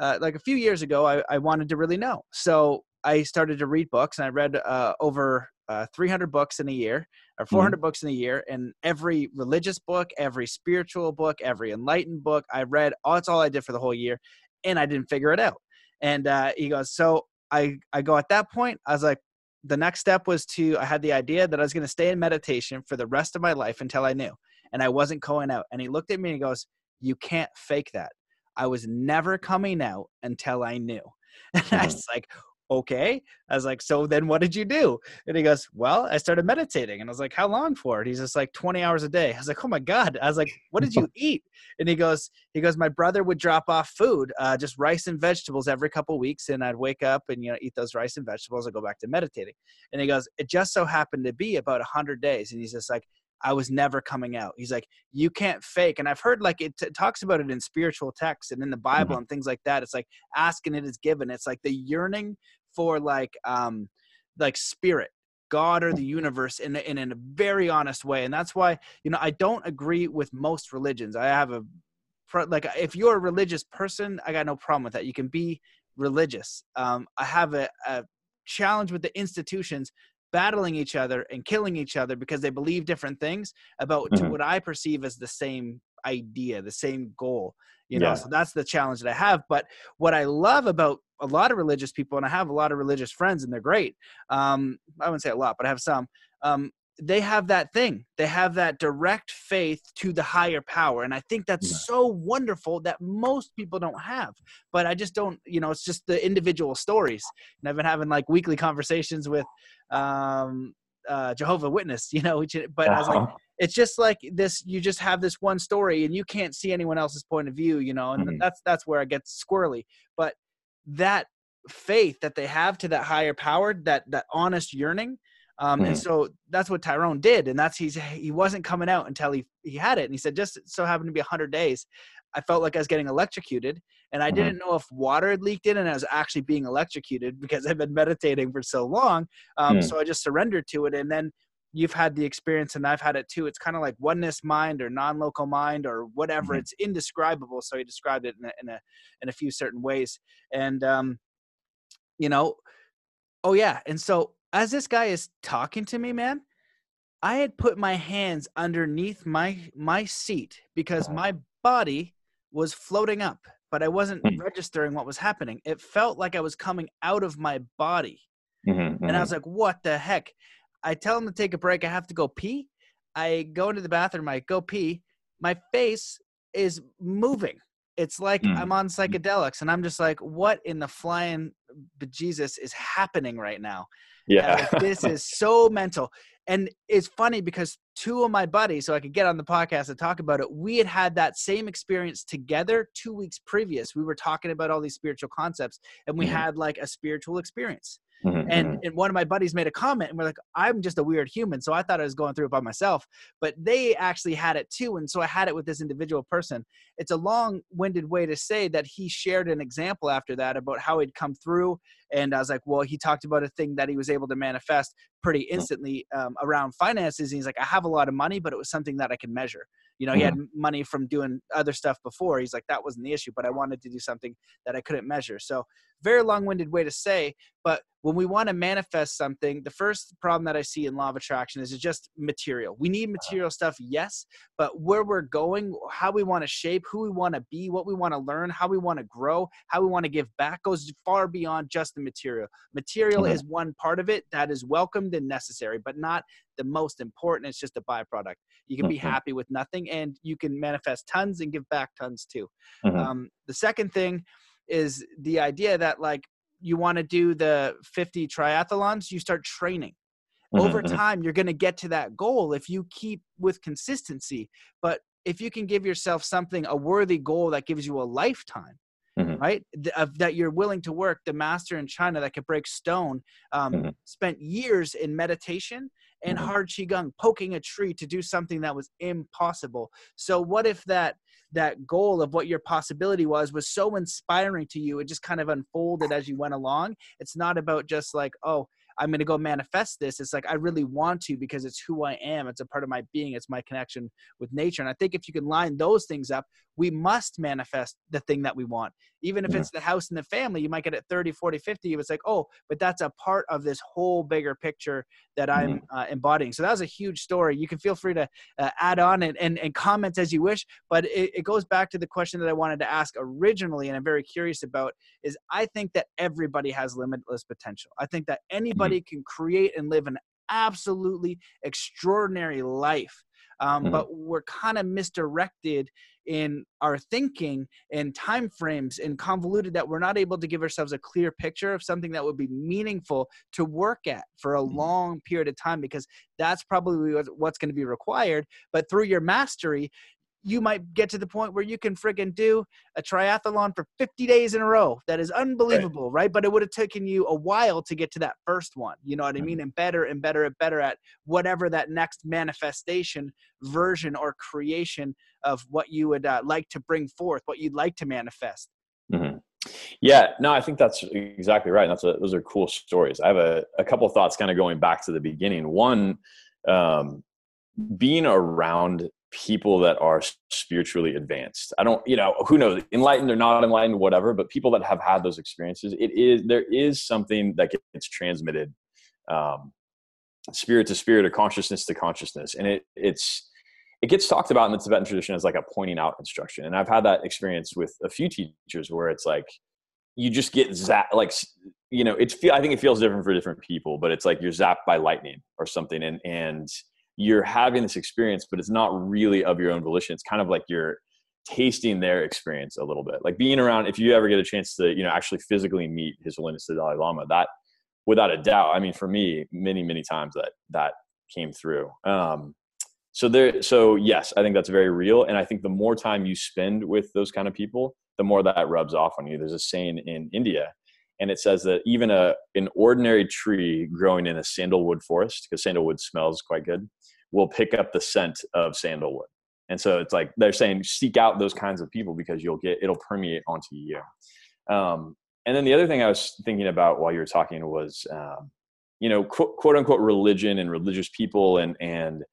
uh, like a few years ago, I, I wanted to really know. So I started to read books and I read uh, over uh, 300 books in a year or 400 books in a year. And every religious book, every spiritual book, every enlightened book I read, all, that's all I did for the whole year. And I didn't figure it out. And uh, he goes, so I, I go at that point, I was like, the next step was to, I had the idea that I was going to stay in meditation for the rest of my life until I knew. And I wasn't going out. And he looked at me and he goes, you can't fake that. I was never coming out until I knew. And I was like, okay. I was like, so then what did you do? And he goes, well, I started meditating. And I was like, how long for it? He's just like 20 hours a day. I was like, oh my God. I was like, what did you eat? And he goes, he goes, my brother would drop off food, uh, just rice and vegetables every couple weeks. And I'd wake up and, you know, eat those rice and vegetables and go back to meditating. And he goes, it just so happened to be about a 100 days. And he's just like, I was never coming out. He's like, you can't fake. And I've heard like it t- talks about it in spiritual texts and in the Bible and things like that. It's like asking it is given. It's like the yearning for like um like spirit, God or the universe in in, in a very honest way. And that's why you know I don't agree with most religions. I have a like if you're a religious person, I got no problem with that. You can be religious. Um, I have a, a challenge with the institutions battling each other and killing each other because they believe different things about Mhm. what I perceive as the same idea, the same goal. You know, Yeah. so that's the challenge that I have. But what I love about a lot of religious people, and I have a lot of religious friends, and they're great. Um, I wouldn't say a lot, but I have some. Um, they have that thing. They have that direct faith to the higher power, and I think that's Yeah. so wonderful that most people don't have. But I just don't. You know, it's just the individual stories. And I've been having like weekly conversations with um, uh, Jehovah Witness. You know, which, but I was like, Uh-huh. it's just like this you just have this one story and you can't see anyone else's point of view you know and Mhm. that's that's where i get squirrely but that faith that they have to that higher power that that honest yearning um and Mhm. so that's what tyrone did and that's he's he wasn't coming out until he he had it and he said just so happened to be 100 days i felt like i was getting electrocuted and i Mhm. didn't know if water had leaked in and i was actually being electrocuted because i've been meditating for so long um Mm. so i just surrendered to it and then you've had the experience and I've had it too. It's kind of like oneness mind or non-local mind or whatever. Mhm. It's indescribable. So he described it in a, in a, in a few certain ways. And, um, you know, oh yeah. And so as this guy is talking to me, man, I had put my hands underneath my, my seat because my body was floating up, but I wasn't Mm. registering what was happening. It felt like I was coming out of my body Mhm, and I mhm. was like, what the heck? I tell him to take a break. I have to go pee. I go into the bathroom. I go pee. My face is moving. It's like Mm. I'm on psychedelics. And I'm just like, what in the flying bejesus is happening right now? And I was yeah. like, this is so mental. And it's funny because two of my buddies, so I could get on the podcast and talk about it, we had had that same experience together two weeks previous. We were talking about all these spiritual concepts and we Mhm. had like a spiritual experience. Mm-hmm, and, mm-hmm. and one of my buddies made a comment and we're like, I'm just a weird human. So I thought I was going through it by myself, but they actually had it too. And so I had it with this individual person. It's a long winded way to say that he shared an example after that about how he'd come through. And I was like, well, he talked about a thing that he was able to manifest pretty mm. instantly um, around finances. And he's like, I have a lot of money, but it was something that I can measure. You know, he had mm-hmm. money from doing other stuff before. He's like, that wasn't the issue, but I wanted to do something that I couldn't measure. So, very long winded way to say, but when we want to manifest something, the first problem that I see in law of attraction is it's just material. We need material stuff, yes, but where we're going, how we want to shape, who we want to be, what we want to learn, how we want to grow, how we want to give back goes far beyond just the material. Material mm-hmm. is one part of it that is welcomed and necessary, but not the most important. It's just a byproduct. You can be mm-hmm. happy with nothing and you can manifest tons and give back tons too. Mm-hmm. Um, the second thing is the idea that like you want to do the 50 triathlons, you start training. Mm-hmm, Over mm-hmm. time, you're going to get to that goal if you keep with consistency. But if you can give yourself something, a worthy goal that gives you a lifetime, Mm-hmm. right? uh, that you're willing to work. The master in China that could break stone um, mm-hmm. spent years in meditation and mm-hmm. hard qigong, poking a tree to do something that was impossible. So what if that that goal of what your possibility was was so inspiring to you it just kind of unfolded as you went along it's not about just like oh I'm going to go manifest this. It's like I really want to because it's who I am. It's a part of my being. It's my connection with nature. And I think if you can line those things up, we must manifest the thing that we want. Even if yeah. it's the house and the family, you might get it 30, 40, 50. It's like, oh, but that's a part of this whole bigger picture that I'm mm-hmm. uh, embodying. So that was a huge story. You can feel free to uh, add on and, and, and comment as you wish. But it, it goes back to the question that I wanted to ask originally, and I'm very curious about is I think that everybody has limitless potential. I think that anybody mm-hmm. can create and live an absolutely extraordinary life. Um, mm-hmm. But we're kind of misdirected in our thinking and time frames and convoluted that we're not able to give ourselves a clear picture of something that would be meaningful to work at for a mm-hmm. long period of time because that's probably what's going to be required but through your mastery you might get to the point where you can friggin' do a triathlon for 50 days in a row. That is unbelievable, right? right? But it would have taken you a while to get to that first one. You know what I mean? Mm-hmm. And better and better and better at whatever that next manifestation version or creation of what you would uh, like to bring forth, what you'd like to manifest. Mm-hmm. Yeah, no, I think that's exactly right. That's a, those are cool stories. I have a, a couple thoughts kind of going back to the beginning. One, um, being around people that are spiritually advanced. I don't, you know, who knows, enlightened or not enlightened, whatever, but people that have had those experiences, it is, there is something that gets transmitted, um, spirit to spirit or consciousness to consciousness. And it, it's, it gets talked about in the Tibetan tradition as like a pointing out instruction. And I've had that experience with a few teachers where it's like, you just get zapped, like, you know, it's, I think it feels different for different people, but it's like you're zapped by lightning or something. And, and, you're having this experience, but it's not really of your own volition. It's kind of like you're tasting their experience a little bit. Like being around, if you ever get a chance to, you know, actually physically meet His Holiness the Dalai Lama, that without a doubt, I mean, for me, many, many times that that came through. Um, so there, so yes, I think that's very real. And I think the more time you spend with those kind of people, the more that rubs off on you. There's a saying in India and it says that even a an ordinary tree growing in a sandalwood forest because sandalwood smells quite good will pick up the scent of sandalwood and so it's like they're saying seek out those kinds of people because you'll get it'll permeate onto you um, and then the other thing i was thinking about while you were talking was um, you know quote, quote unquote religion and religious people and and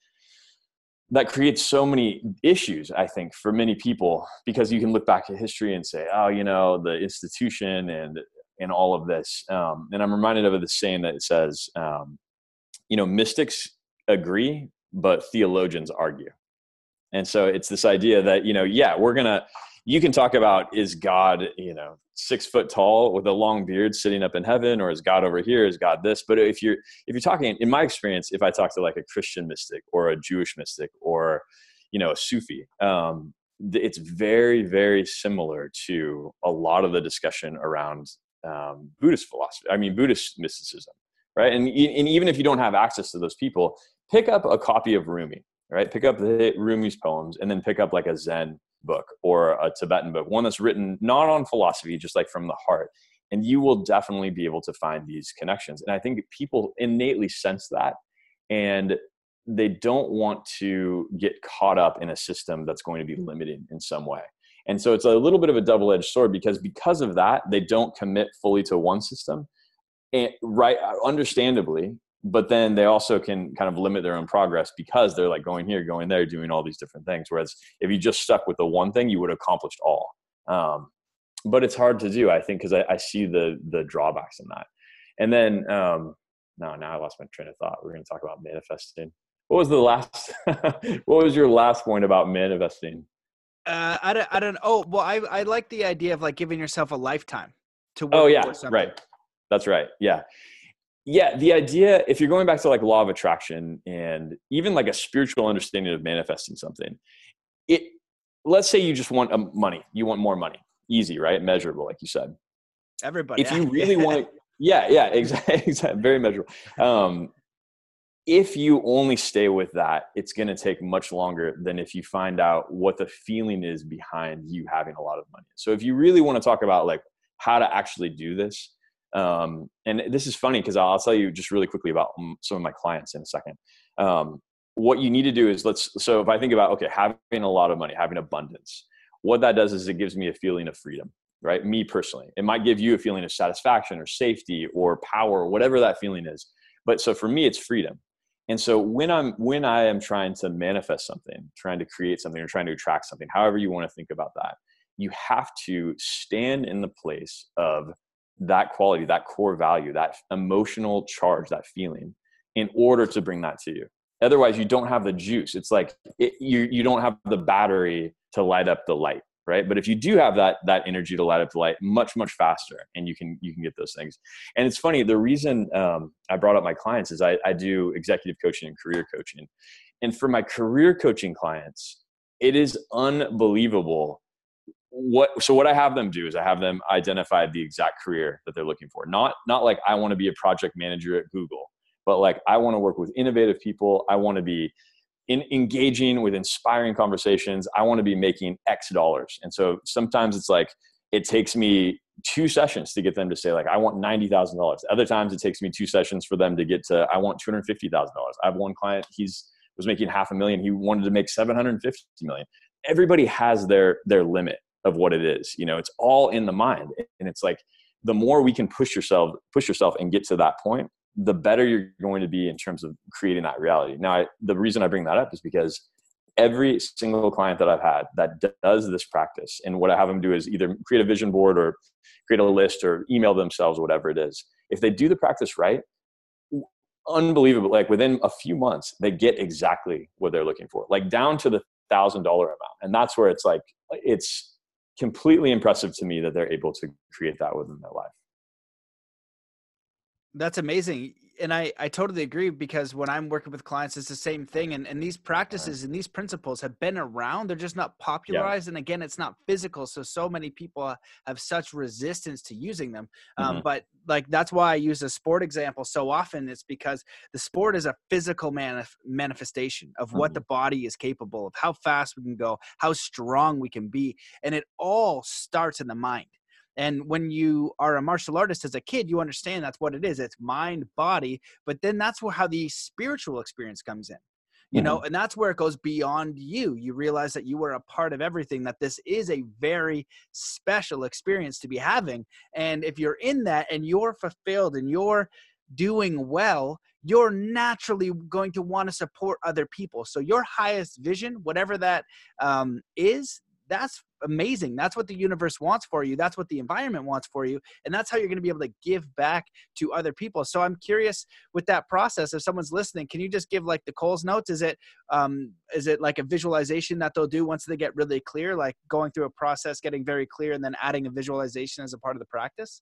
that creates so many issues i think for many people because you can look back at history and say oh you know the institution and and all of this. Um, and I'm reminded of the saying that says, um, you know, mystics agree, but theologians argue. And so it's this idea that, you know, yeah, we're to, you can talk about is God, you know, six foot tall with a long beard sitting up in heaven, or is God over here? Is God this? But if you're if you're talking, in my experience, if I talk to like a Christian mystic or a Jewish mystic or you know a Sufi, um, it's very very similar to a lot of the discussion around um, Buddhist philosophy. I mean, Buddhist mysticism, right? And, and even if you don't have access to those people, pick up a copy of Rumi, right? Pick up the Rumi's poems, and then pick up like a Zen book or a Tibetan book, one that's written not on philosophy, just like from the heart. and you will definitely be able to find these connections and i think people innately sense that and they don't want to get caught up in a system that's going to be mm. limited in some way and so it's a little bit of a double-edged sword because because of that they don't commit fully to one system and right uh, understandably but then they also can kind of limit their own progress because they're like going here going there doing all these different things. Whereas if you just stuck with the one thing you would have accomplished all. Um, but it's hard to do i think because I, I, see the the drawbacks in that. And then um, no now i lost my train of thought. We're going to talk about manifesting. What was the last what was your last point about manifesting? Uh, I don't, I don't oh well I, I like the idea of like giving yourself a lifetime to work oh yeah right. That's right. Yeah yeah the idea if you're going back to like law of attraction and even like a spiritual understanding of manifesting something it let's say you just want um, money you want more money easy right? Measurable like you said. Everybody if you really want yeah yeah exactly, exactly very measurable. Um, if you only stay with that it's going to take much longer than if you find out what the feeling is behind you having a lot of money. So if you really want to talk about like how to actually do this um, and this is funny because I'll, tell you just really quickly about some of my clients in a second. Um, what you need to do is let's, so if I think about, okay, having a lot of money, having abundance, what that does is it gives me a feeling of freedom, right? Me personally, it might give you a feeling of satisfaction or safety or power, whatever that feeling is. But so for me, it's freedom. And so when I'm when I am trying to manifest something, trying to create something or trying to attract something, however you want to think about that, you have to stand in the place of that quality, that core value, that emotional charge, that feeling, in order to bring that to you. Otherwise, you don't have the juice. It's like it, you you don't have the battery to light up the light, right? But if you do have that that energy to light up the light, much much faster, and you can you can get those things. And it's funny. The reason um, I brought up my clients is I, I do executive coaching and career coaching, and for my career coaching clients, it is unbelievable what so what i have them do is i have them identify the exact career that they're looking for. Not not like i want to be a project manager at google but like i want to work with innovative people. I want to be in engaging with inspiring conversations. I want to be making x dollars. And so sometimes it's like it takes me two sessions to get them to say like i want $90000 other times it takes me two sessions for them to get to i want $250000 i have one client he's was making half a million. He wanted to make 750 million. Everybody has their their limit of what it is you know it's all in the mind and it's like the more we can push yourself push yourself and get to that point the better you're going to be in terms of creating that reality. Now I, the reason i bring that up is because every single client that i've had that does this practice and what i have them do is either create a vision board or create a list or email themselves whatever it is. If they do the practice right unbelievable like within a few months they get exactly what they're looking for like down to the thousand dollar amount and that's where it's like it's completely impressive to me that they're able to create that within their life. That's amazing and I, I totally agree because when I'm working with clients, it's the same thing. And, and these practices and these principles have been around. They're just not popularized. Yeah. And again, it's not physical. So, so many people have such resistance to using them. Um, mm-hmm. But like, that's why I use a sport example so often. It's because the sport is a physical manif- manifestation of what mm-hmm. the body is capable of, how fast we can go, how strong we can be. And it all starts in the mind. And when you are a martial artist as a kid, you understand that's what it is. It's mind, body. But then that's how the spiritual experience comes in. You mm-hmm. know, and that's where it goes beyond you. You realize that you are a part of everything, that this is a very special experience to be having. And if you're in that and you're fulfilled and you're doing well, you're naturally going to want to support other people. So your highest vision, whatever that um, is, that's amazing. That's what the universe wants for you. That's what the environment wants for you. And that's how you're going to be able to give back to other people. So I'm curious with that process, if someone's listening, can you just give like the Coles notes? Is it, um, is it like a visualization that they'll do once they get really clear, like going through a process, getting very clear and then adding a visualization as a part of the practice?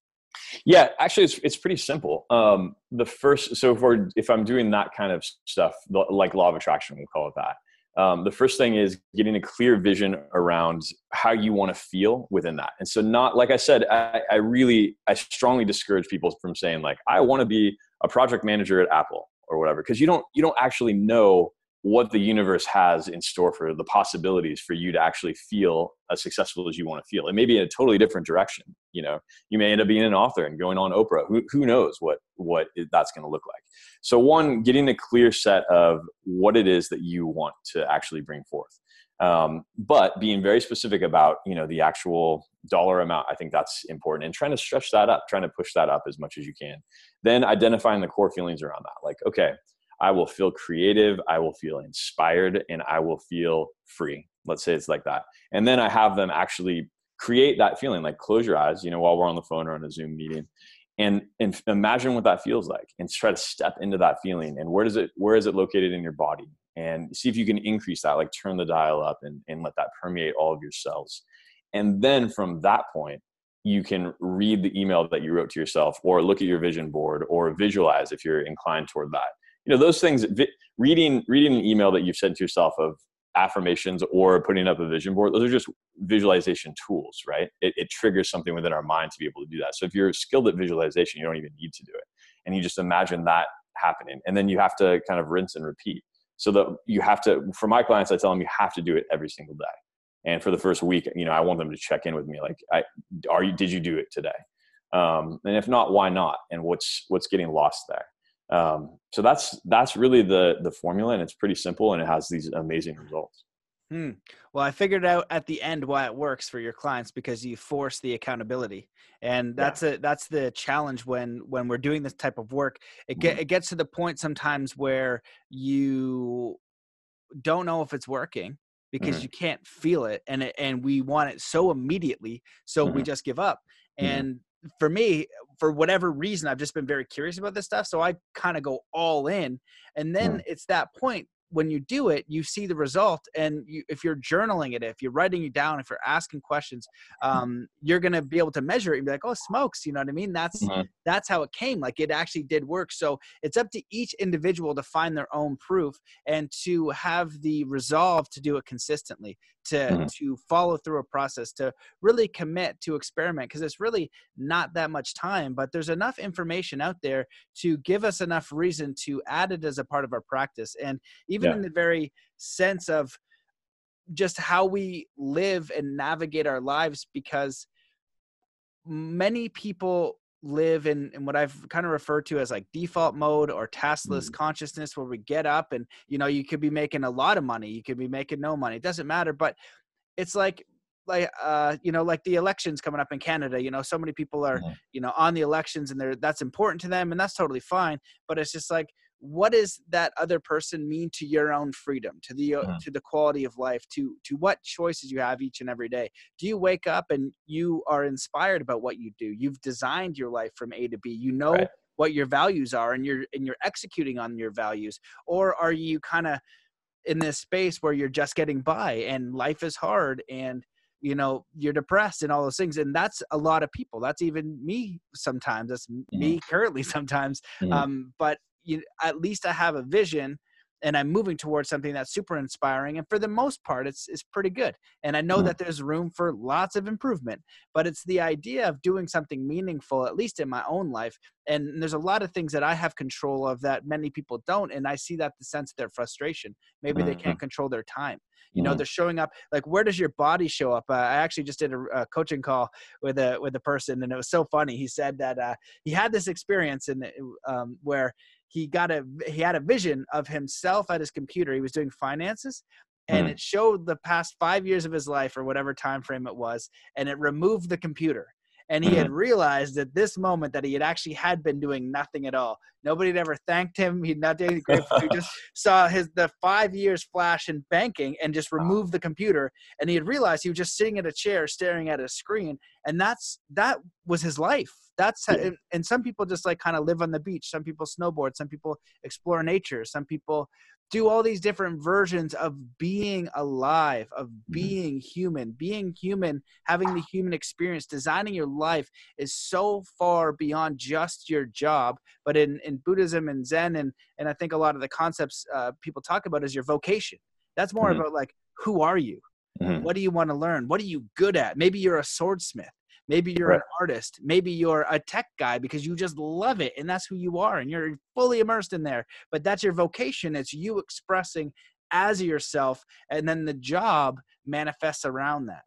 Yeah, actually, it's it's pretty simple. Um, the first, so for if I'm doing that kind of stuff, like law of attraction, we'll call it that um, the first thing is getting a clear vision around how you want to feel within that. And so not like i said I, I really i strongly discourage people from saying like i want to be a project manager at apple or whatever because you don't you don't actually know what the universe has in store for the possibilities for you to actually feel as successful as you want to feel. It may be in a totally different direction. You know, you may end up being an author and going on Oprah. Who, who knows what what that's going to look like? So, one, getting a clear set of what it is that you want to actually bring forth, um, but being very specific about you know the actual dollar amount. I think that's important, and trying to stretch that up, trying to push that up as much as you can. Then identifying the core feelings around that, like okay I will feel creative, I will feel inspired, and I will feel free. Let's say it's like that. And then I have them actually create that feeling like close your eyes, you know, while we're on the phone or on a Zoom meeting. And, and imagine what that feels like and try to step into that feeling and where does it where is it located in your body and see if you can increase that like turn the dial up and, and let that permeate all of your cells and then from that point you can read the email that you wrote to yourself or look at your vision board or visualize if you're inclined toward that you know those things reading reading an email that you've sent to yourself of affirmations or putting up a vision board those are just visualization tools right? It, it, triggers something within our mind to be able to do that. So if you're skilled at visualization you don't even need to do it. And you just imagine that happening. And then you have to kind of rinse and repeat. So that you have to for my clients i tell them you have to do it every single day. And for the first week you know i want them to check in with me like I, are you did you do it today? Um, and if not why not? And what's what's getting lost there um, so that's that's really the the formula and it's pretty simple and it has these amazing results hmm. well i figured out at the end why it works for your clients because you force the accountability and that's yeah. a that's the challenge when when we're doing this type of work it get mm-hmm. it gets to the point sometimes where you don't know if it's working because mm-hmm. you can't feel it and it, and we want it so immediately so mm-hmm. we just give up mm-hmm. and for me, for whatever reason, I've just been very curious about this stuff. So I kind of go all in. And then mm. it's that point when you do it, you see the result. And you, if you're journaling it, if you're writing it down, if you're asking questions, hmm. um, you're going to be able to measure it and be like, oh, smokes. You know what I mean? That's, mm-hmm. that's how it came. Like it actually did work. So it's up to each individual to find their own proof and to have the resolve to do it consistently, to, mm-hmm. to follow through a process, to really commit to experiment. Cause it's really not that much time, but there's enough information out there to give us enough reason to add it as a part of our practice. And even yeah. in the very sense of just how we live and navigate our lives because many people live in, in what I've kind of referred to as like default mode or taskless mm. consciousness where we get up and you know you could be making a lot of money you could be making no money it doesn't matter but it's like like uh you know like the elections coming up in Canada you know so many people are mm. you know on the elections and they're that's important to them and that's totally fine but it's just like what does that other person mean to your own freedom to the mm. to the quality of life to to what choices you have each and every day do you wake up and you are inspired about what you do you've designed your life from a to b you know right. what your values are and you're and you're executing on your values or are you kind of in this space where you're just getting by and life is hard and you know you're depressed and all those things and that's a lot of people that's even me sometimes that's mm. me currently sometimes mm. um, but you, at least I have a vision and I'm moving towards something that's super inspiring. And for the most part, it's it's pretty good. And I know mm-hmm. that there's room for lots of improvement, but it's the idea of doing something meaningful, at least in my own life. And there's a lot of things that I have control of that many people don't. And I see that the sense of their frustration. Maybe mm-hmm. they can't control their time. You know, mm-hmm. they're showing up. Like, where does your body show up? Uh, I actually just did a, a, coaching call with a with a person, and it was so funny. He said that uh, he had this experience and um, where he got a he had a vision of himself at his computer he was doing finances and mm. it showed the past five years of his life or whatever time frame it was and it removed the computer and he had realized at this moment that he had actually had been doing nothing at all. Nobody had ever thanked him. He'd not done anything He just saw his the five years flash in banking and just removed the computer. And he had realized he was just sitting in a chair staring at a screen, and that's that was his life. That's how, and, and some people just like kind of live on the beach. Some people snowboard. Some people explore nature. Some people do all these different versions of being alive, of mm-hmm. being human. Being human, having the human experience, designing your life is so far beyond just your job. But in, in Buddhism and Zen, and, and I think a lot of the concepts uh, people talk about is your vocation. That's more mm-hmm. about like, who are you? Mm-hmm. What do you want to learn? What are you good at? Maybe you're a swordsmith maybe you're right. an artist. Maybe you're a tech guy because you just love it and that's who you are and you're fully immersed in there. But that's your vocation. It's you expressing as yourself and then the job manifests around that.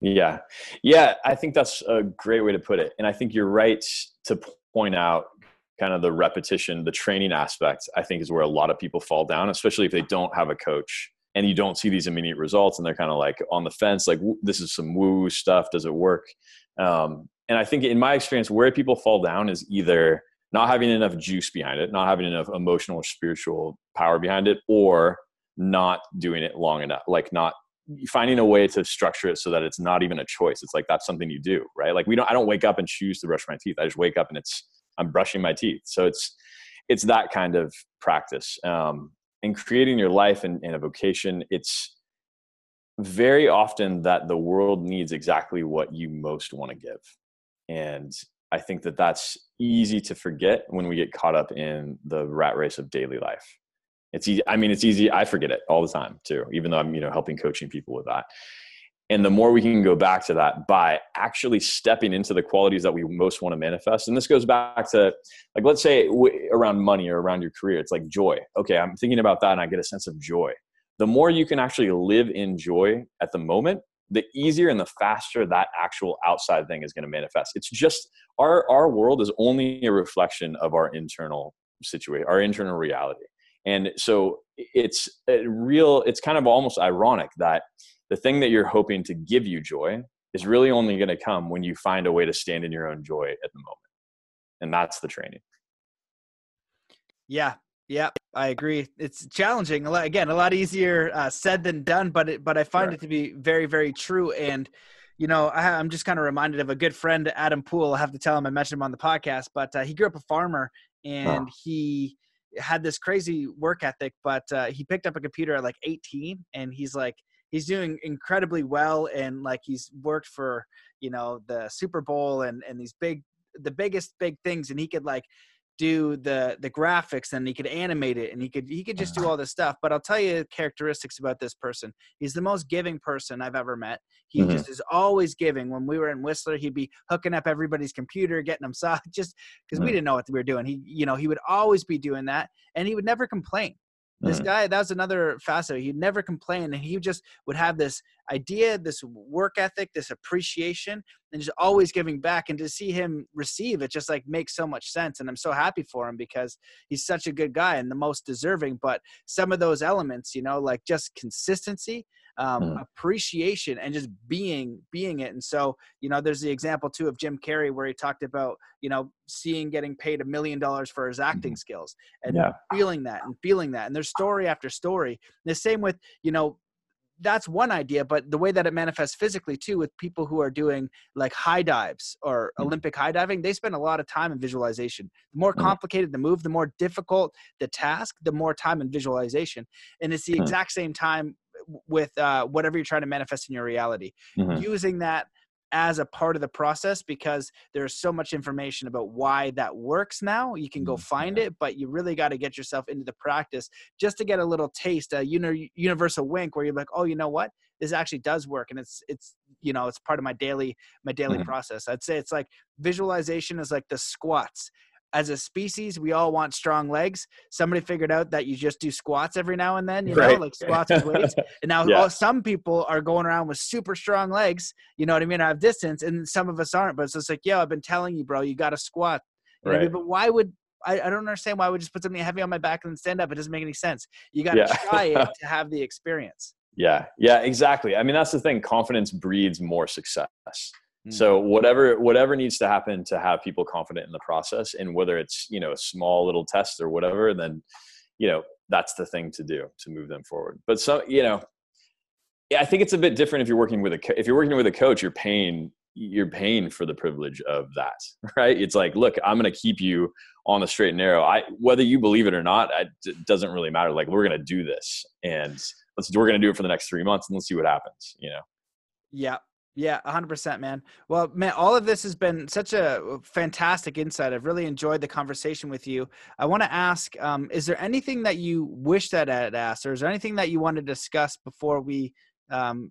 Yeah. Yeah i think that's a great way to put it and i think you're right to point out kind of the repetition the training aspect i think is where a lot of people fall down especially if they don't have a coach and you don't see these immediate results and they're kind of like on the fence like this is some woo stuff. Does it work um, and i think in my experience where people fall down is either not having enough juice behind it not having enough emotional or spiritual power behind it or not doing it long enough like not finding a way to structure it so that it's not even a choice. It's like that's something you do right? Like we don't i don't wake up and choose to brush my teeth. I just wake up and it's i'm brushing my teeth. So it's it's that kind of practice. Um, and creating your life and, and a vocation it's very often that the world needs exactly what you most want to give. And i think that that's easy to forget when we get caught up in the rat race of daily life. It's easy i mean it's easy i forget it all the time too even though i'm you know helping coaching people with that. And the more we can go back to that by actually stepping into the qualities that we most want to manifest and this goes back to like let's say around money or around your career it's like joy. Okay i'm thinking about that and i get a sense of joy the more you can actually live in joy at the moment the easier and the faster that actual outside thing is going to manifest. It's just our our world is only a reflection of our internal situation our internal reality. And so it's real it's kind of almost ironic that the thing that you're hoping to give you joy is really only going to come when you find a way to stand in your own joy at the moment. And that's the training. Yeah yeah i agree. It's challenging a lot again a lot easier uh, said than done but it, but i find it to be very very true and you know I, am just kind of reminded of a good friend adam poole. I have to tell him i mentioned him on the podcast but uh, he grew up a farmer and oh. he had this crazy work ethic but uh, he picked up a computer at like 18 and he's like he's doing incredibly well and like he's worked for you know the super bowl and and these big the biggest big things and he could like do the the graphics and he could animate it and he could he could just do uh-huh. all this stuff but i'll tell you characteristics about this person he's the most giving person i've ever met he mm-hmm. just is always giving when we were in whistler he'd be hooking up everybody's computer getting them saw just because mm-hmm. we didn't know what we were doing he you know he would always be doing that and he would never complain this mm. guy, that was another facet. He'd never complain, and he just would have this idea, this work ethic, this appreciation, and just always giving back. And to see him receive it just like makes so much sense. And I'm so happy for him because he's such a good guy and the most deserving. But some of those elements, you know, like just consistency, um, mm. appreciation and just being being it and so you know there's the example too of jim carrey where he talked about you know seeing getting paid a million dollars for his acting mm-hmm. skills and yeah. feeling that and feeling that and there's story after story the same with you know that's one idea but the way that it manifests physically too with people who are doing like high dives or mm-hmm. olympic high diving they spend a lot of time in visualization the more mm-hmm. complicated the move the more difficult the task the more time in visualization and it's the mm-hmm. exact same time with uh, whatever you're trying to manifest in your reality mm-hmm. using that as a part of the process because there's so much information about why that works now you can go mm-hmm. find it but you really got to get yourself into the practice just to get a little taste a uni- universal wink where you're like oh you know what this actually does work and it's it's you know it's part of my daily my daily mm-hmm. process i'd say it's like visualization is like the squats as a species, we all want strong legs. Somebody figured out that you just do squats every now and then, you know, right. like squats with weights. And now yeah. all, some people are going around with super strong legs, you know what I mean? I have distance, and some of us aren't. But it's just like, yo, I've been telling you, bro, you got to squat. right. I mean? But why would I, I, don't understand why we just put something heavy on my back and then stand up? It doesn't make any sense. You got to yeah. try it to have the experience. Yeah, yeah, exactly. I mean, that's the thing. Confidence breeds more success. So mm. whatever whatever needs to happen to have people confident in the process, and whether it's you know a small little test or whatever, then you know that's the thing to do to move them forward. But so you know, yeah, I think it's a bit different if you're working with a if you're working with a coach, you're paying you're paying for the privilege of that, right? It's like, look, I'm going to keep you on the straight and narrow. I whether you believe it or not, it doesn't really matter. Like we're going to do this, and let's we're going to do it for the next three months, and let's see what happens. You know. Yeah, yeah, 100%, man. Well, man, all of this has been such a uh, fantastic insight. I've really enjoyed the conversation with you. I want to ask um, is there anything that you wish that I had asked, or is there anything that you want to discuss before we um,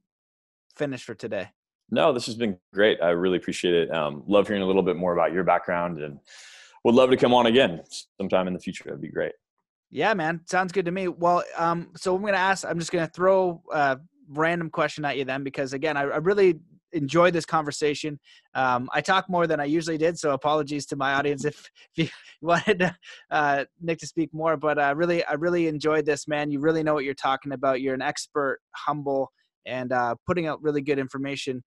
finish for today? No, this has been great. I really appreciate it. Um, love hearing a little bit more about your background and would love to come on again sometime in the future. That'd be great. Yeah, man. Sounds good to me. Well, um, so I'm going to ask, I'm just going to throw a random question at you then, because again, I, I really enjoyed this conversation. Um, I talk more than I usually did, so apologies to my audience if, if you wanted uh, Nick to speak more. But uh, really, I really enjoyed this, man. You really know what you're talking about. You're an expert, humble, and uh, putting out really good information.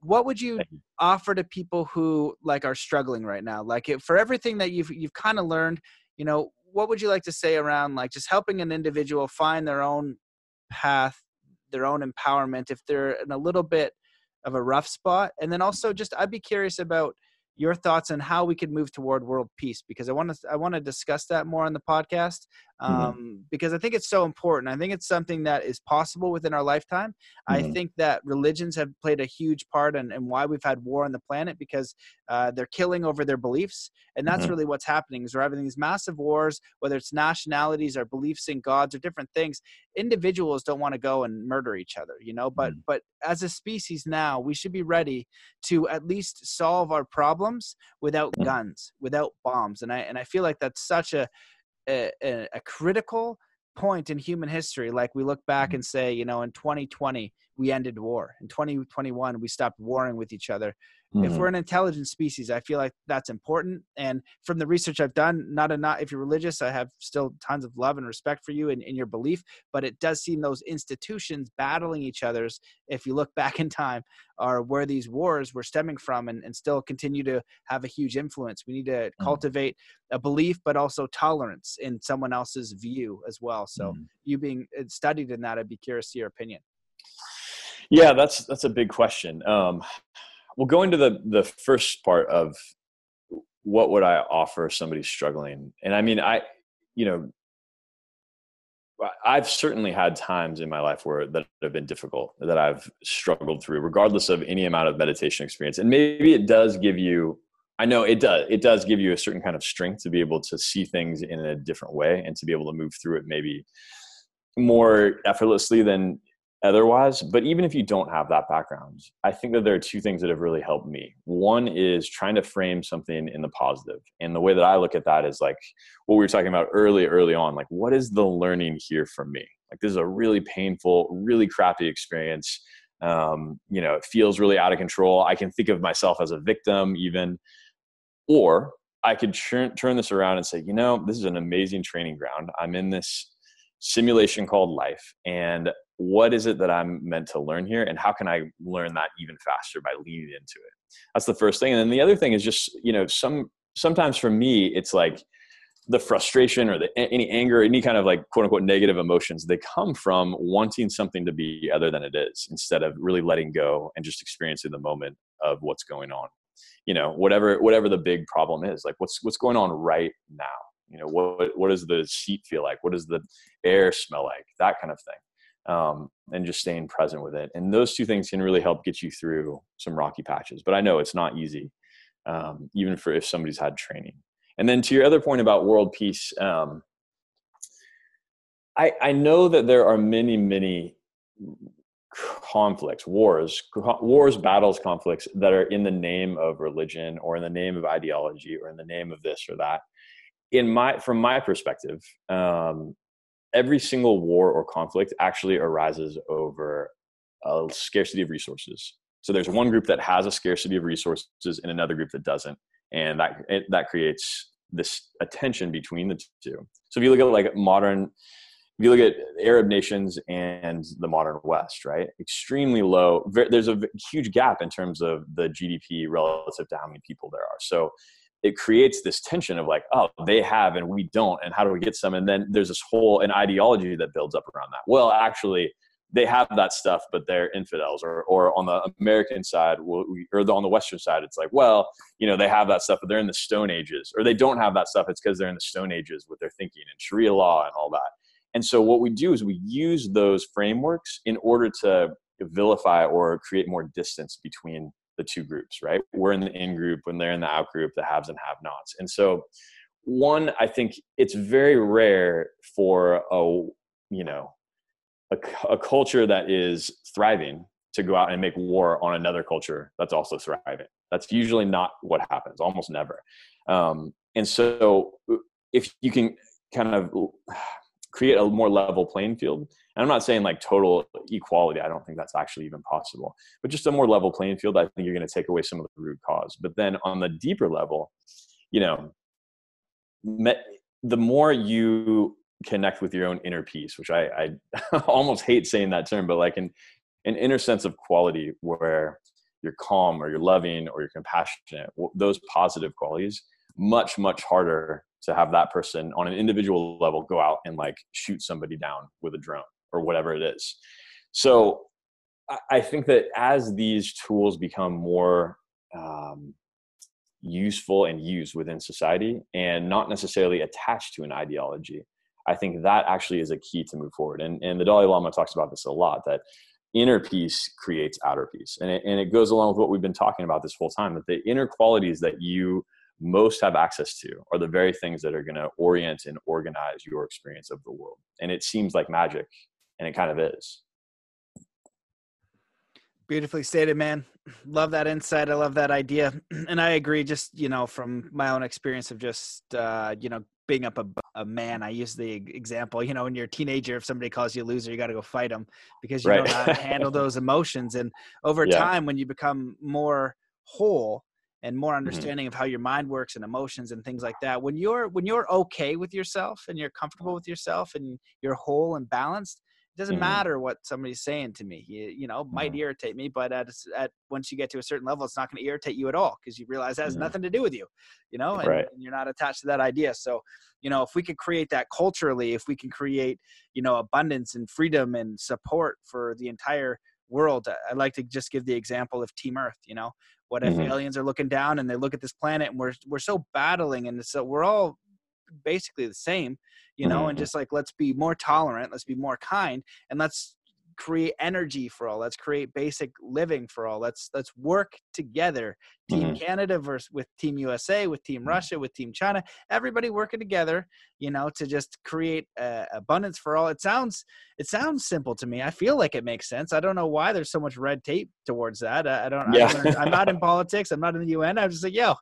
What would you, you, offer to people who like are struggling right now? Like for everything that you've you've kind of learned, you know, what would you like to say around like just helping an individual find their own path, their own empowerment if they're in a little bit of a rough spot? And then also just I'd be curious about your thoughts on how we could move toward world peace because I want to I want to discuss that more on the podcast mm-hmm. um, mm-hmm. because I think it's so important. I think it's something that is possible within our lifetime. Mm-hmm. I think that religions have played a huge part in, in, why we've had war on the planet because uh, they're killing over their beliefs, and that's mm-hmm. really what's happening. Is we're having these massive wars, whether it's nationalities or beliefs in gods or different things. Individuals don't want to go and murder each other, you know. But mm-hmm. but as a species now, we should be ready to at least solve our problems problems without mm. guns, without bombs. And I and I feel like that's such a a, a critical point in human history. Like we look back mm. and say, you know, in 2020 we ended war. In 2021 we stopped warring with each other. Mm-hmm. If we're an intelligent species, I feel like that's important. And from the research I've done, not a not if you're religious, I have still tons of love and respect for you and in your belief. But it does seem those institutions battling each other's, if you look back in time, are where these wars were stemming from and, and still continue to have a huge influence. We need to mm-hmm. cultivate a belief, but also tolerance in someone else's view as well. So mm-hmm. you being uh, studied in that, I'd be curious to your opinion. Yeah, that's that's a big question. Um, well going to the the first part of what would i offer somebody struggling? And i mean i you know i've certainly had times in my life where that have been difficult that i've struggled through regardless of any amount of meditation experience. And maybe it does give you i know it does it does give you a certain kind of strength to be able to see things in a different way and to be able to move through it maybe more effortlessly than otherwise. But even if you don't have that background, I think that there are two things that have really helped me. One is trying to frame something in the positive. And the way that I look at that is like what we were talking about early, early on. Like, what is the learning here for me? Like, this is a really painful, really crappy experience. Um, you know, it feels really out of control. I can think of myself as a victim, even. Or I could turn, turn this around and say, you know, this is an amazing training ground. I'm in this simulation called life and what is it that i'm meant to learn here and how can i learn that even faster by leaning into it? That's the first thing and then the other thing is just you know some sometimes for me it's like the frustration or the any anger any kind of like quote unquote negative emotions they come from wanting something to be other than it is instead of really letting go and just experiencing the moment of what's going on. You know whatever whatever the big problem is like what's what's going on right now? You know what what does the seat feel like? What does the air smell like? That kind of thing um, and just staying present with it. And those two things can really help get you through some rocky patches but i know it's not easy um, even for if somebody's had training. And then to your other point about world peace um, I, I know that there are many many conflicts wars wars battles conflicts that are in the name of religion or in the name of ideology or in the name of this or that. In my from my perspective um, every single war or conflict actually arises over a scarcity of resources. So there's one group that has a scarcity of resources and another group that doesn't and that it, that creates this attention between the two. So if you look at like modern if you look at arab nations and the modern west right extremely low there's a huge gap in terms of the gdp relative to how many people there are. So it creates this tension of like, oh, they have and we don't, and how do we get some? And then there's this whole an ideology that builds up around that. Well, actually, they have that stuff, but they're infidels. Or, or on the American side, or on the Western side, it's like, well, you know, they have that stuff, but they're in the Stone Ages, or they don't have that stuff. It's because they're in the Stone Ages with their thinking and Sharia law and all that. And so what we do is we use those frameworks in order to vilify or create more distance between the two groups, right? We're in the in group when they're in the out group, the haves and have nots. And so, one, I think it's very rare for a, you know, a, a culture that is thriving to go out and make war on another culture that's also thriving. That's usually not what happens, almost never. Um, and so, if you can kind of create a more level playing field, and I'm not saying like total equality, I don't think that's actually even possible, but just a more level playing field, I think you're going to take away some of the root cause. But then on the deeper level, you know, the more you connect with your own inner peace, which I, I almost hate saying that term, but like an, an inner sense of quality where you're calm or you're loving or you're compassionate, those positive qualities, much, much harder to have that person on an individual level go out and like shoot somebody down with a drone or whatever it is. So I think that as these tools become more um, useful and used within society and not necessarily attached to an ideology, I think that actually is a key to move forward. And, and the Dalai Lama talks about this a lot that inner peace creates outer peace. And it, and it goes along with what we've been talking about this whole time that the inner qualities that you most have access to are the very things that are going to orient and organize your experience of the world. And it seems like magic, and it kind of is. Beautifully stated, man. Love that insight. I love that idea. And I agree, just, you know, from my own experience of just, uh, you know, being up a, a man. I use the example, you know, when you're a teenager, if somebody calls you a loser, you got to go fight them because you right. know how to handle those emotions. And over yeah. time, when you become more whole and more mm-hmm. understanding mm-hmm. of how your mind works and emotions and things like that, when you're when you're okay with yourself and you're comfortable with yourself and you're whole and balanced, it doesn't mm-hmm. matter what somebody's saying to me. You, you know, might mm-hmm. irritate me, but at, at once you get to a certain level, it's not going to irritate you at all because you realize that has mm-hmm. nothing to do with you, you know, and, right. and, you're not attached to that idea. So, you know, if we could create that culturally, if we can create, you know, abundance and freedom and support for the entire world, I'd like to just give the example of Team Earth. You know, what if mm-hmm. aliens are looking down and they look at this planet and we're we're so battling and so we're all basically the same you know, mm-hmm. and just like let's be more tolerant, let's be more kind, and let's create energy for all let's create basic living for all let's let's work together team mm-hmm. canada versus with team usa with team mm-hmm. russia with team china everybody working together you know to just create uh, abundance for all it sounds it sounds simple to me i feel like it makes sense i don't know why there's so much red tape towards that i, I don't yeah. I am not in politics i'm not in the un i'm just like yo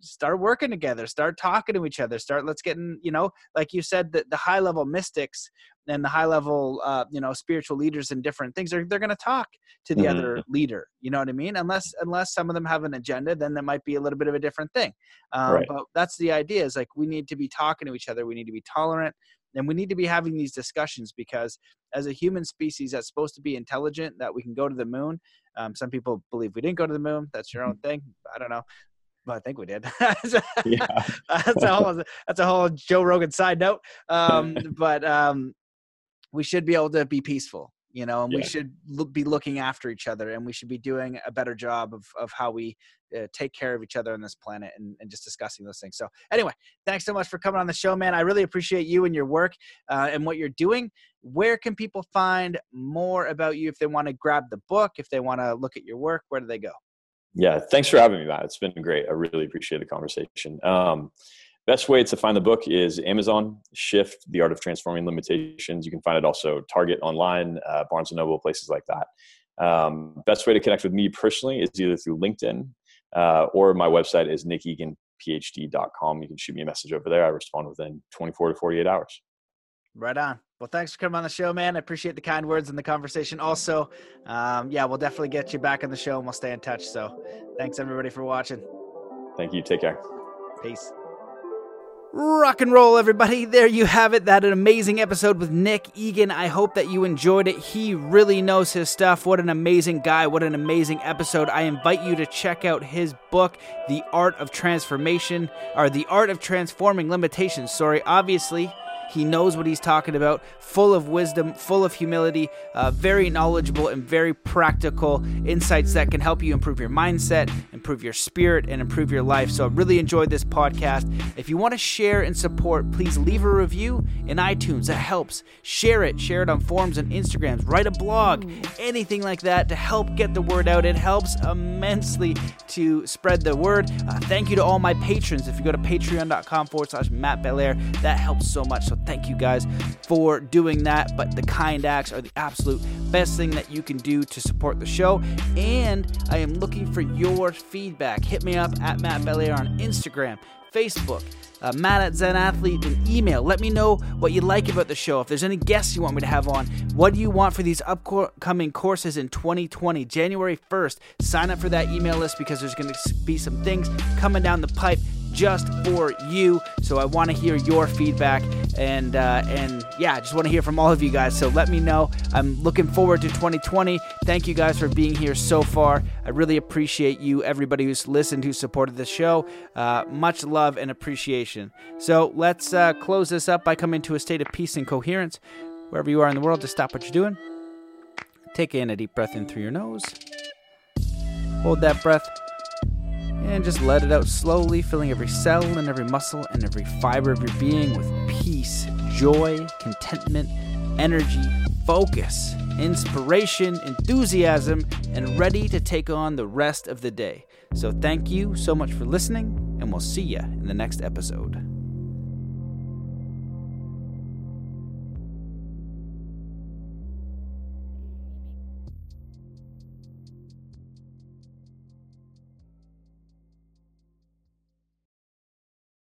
start working together start talking to each other start let's get in you know like you said the, the high level mystics and the high level uh, you know spiritual leaders and different things are they're going to talk to the mm-hmm. other leader you know what i mean unless unless some of them have an agenda then that might be a little bit of a different thing um, right. but that's the idea is like we need to be talking to each other we need to be tolerant and we need to be having these discussions because as a human species that's supposed to be intelligent that we can go to the moon um, some people believe we didn't go to the moon that's your own thing i don't know well, I think we did. yeah. that's a whole that's a whole Joe Rogan side note. Um, but um, we should be able to be peaceful, you know, and yeah. we should lo- be looking after each other, and we should be doing a better job of of how we uh, take care of each other on this planet, and, and just discussing those things. So, anyway, thanks so much for coming on the show, man. I really appreciate you and your work uh, and what you're doing. Where can people find more about you if they want to grab the book, if they want to look at your work? Where do they go? Yeah, thanks for having me, Matt. It's been great. I really appreciate the conversation. Um, best way to find the book is Amazon, Shift, The Art of Transforming Limitations. You can find it also Target online, uh, Barnes & Noble, places like that. Um, best way to connect with me personally is either through LinkedIn uh, or my website is nickeganphd.com. You can shoot me a message over there. I respond within 24 to 48 hours. Right on. Well, thanks for coming on the show, man. I appreciate the kind words and the conversation. Also, um, yeah, we'll definitely get you back on the show and we'll stay in touch. So, thanks everybody for watching. Thank you. Take care. Peace. Rock and roll, everybody. There you have it. That an amazing episode with Nick Egan. I hope that you enjoyed it. He really knows his stuff. What an amazing guy. What an amazing episode. I invite you to check out his book, The Art of Transformation, or The Art of Transforming Limitations. Sorry, obviously he knows what he's talking about, full of wisdom, full of humility, uh, very knowledgeable, and very practical insights that can help you improve your mindset, improve your spirit, and improve your life. So I really enjoyed this podcast. If you want to share and support, please leave a review in iTunes. That helps. Share it. Share it on forums and Instagrams. Write a blog, anything like that to help get the word out. It helps immensely to spread the word. Uh, thank you to all my patrons. If you go to patreon.com forward slash Matt Belair, that helps so much. So thank you guys for doing that. But the kind acts are the absolute best thing that you can do to support the show. And I am looking for your feedback. Hit me up at Matt Belair on Instagram, Facebook uh, Matt at Zen Athlete, an email. Let me know what you like about the show. If there's any guests you want me to have on, what do you want for these upcoming courses in 2020, January 1st? Sign up for that email list because there's going to be some things coming down the pipe just for you. So I want to hear your feedback and uh, and yeah, I just want to hear from all of you guys. So let me know. I'm looking forward to 2020. Thank you guys for being here so far. I really appreciate you, everybody who's listened, who supported the show. Uh, much love and appreciation. So let's uh, close this up by coming to a state of peace and coherence wherever you are in the world. just stop what you're doing. Take in a deep breath in through your nose. Hold that breath and just let it out slowly, filling every cell and every muscle and every fiber of your being with peace, joy, contentment, energy, focus, inspiration, enthusiasm, and ready to take on the rest of the day. So, thank you so much for listening, and we'll see you in the next episode.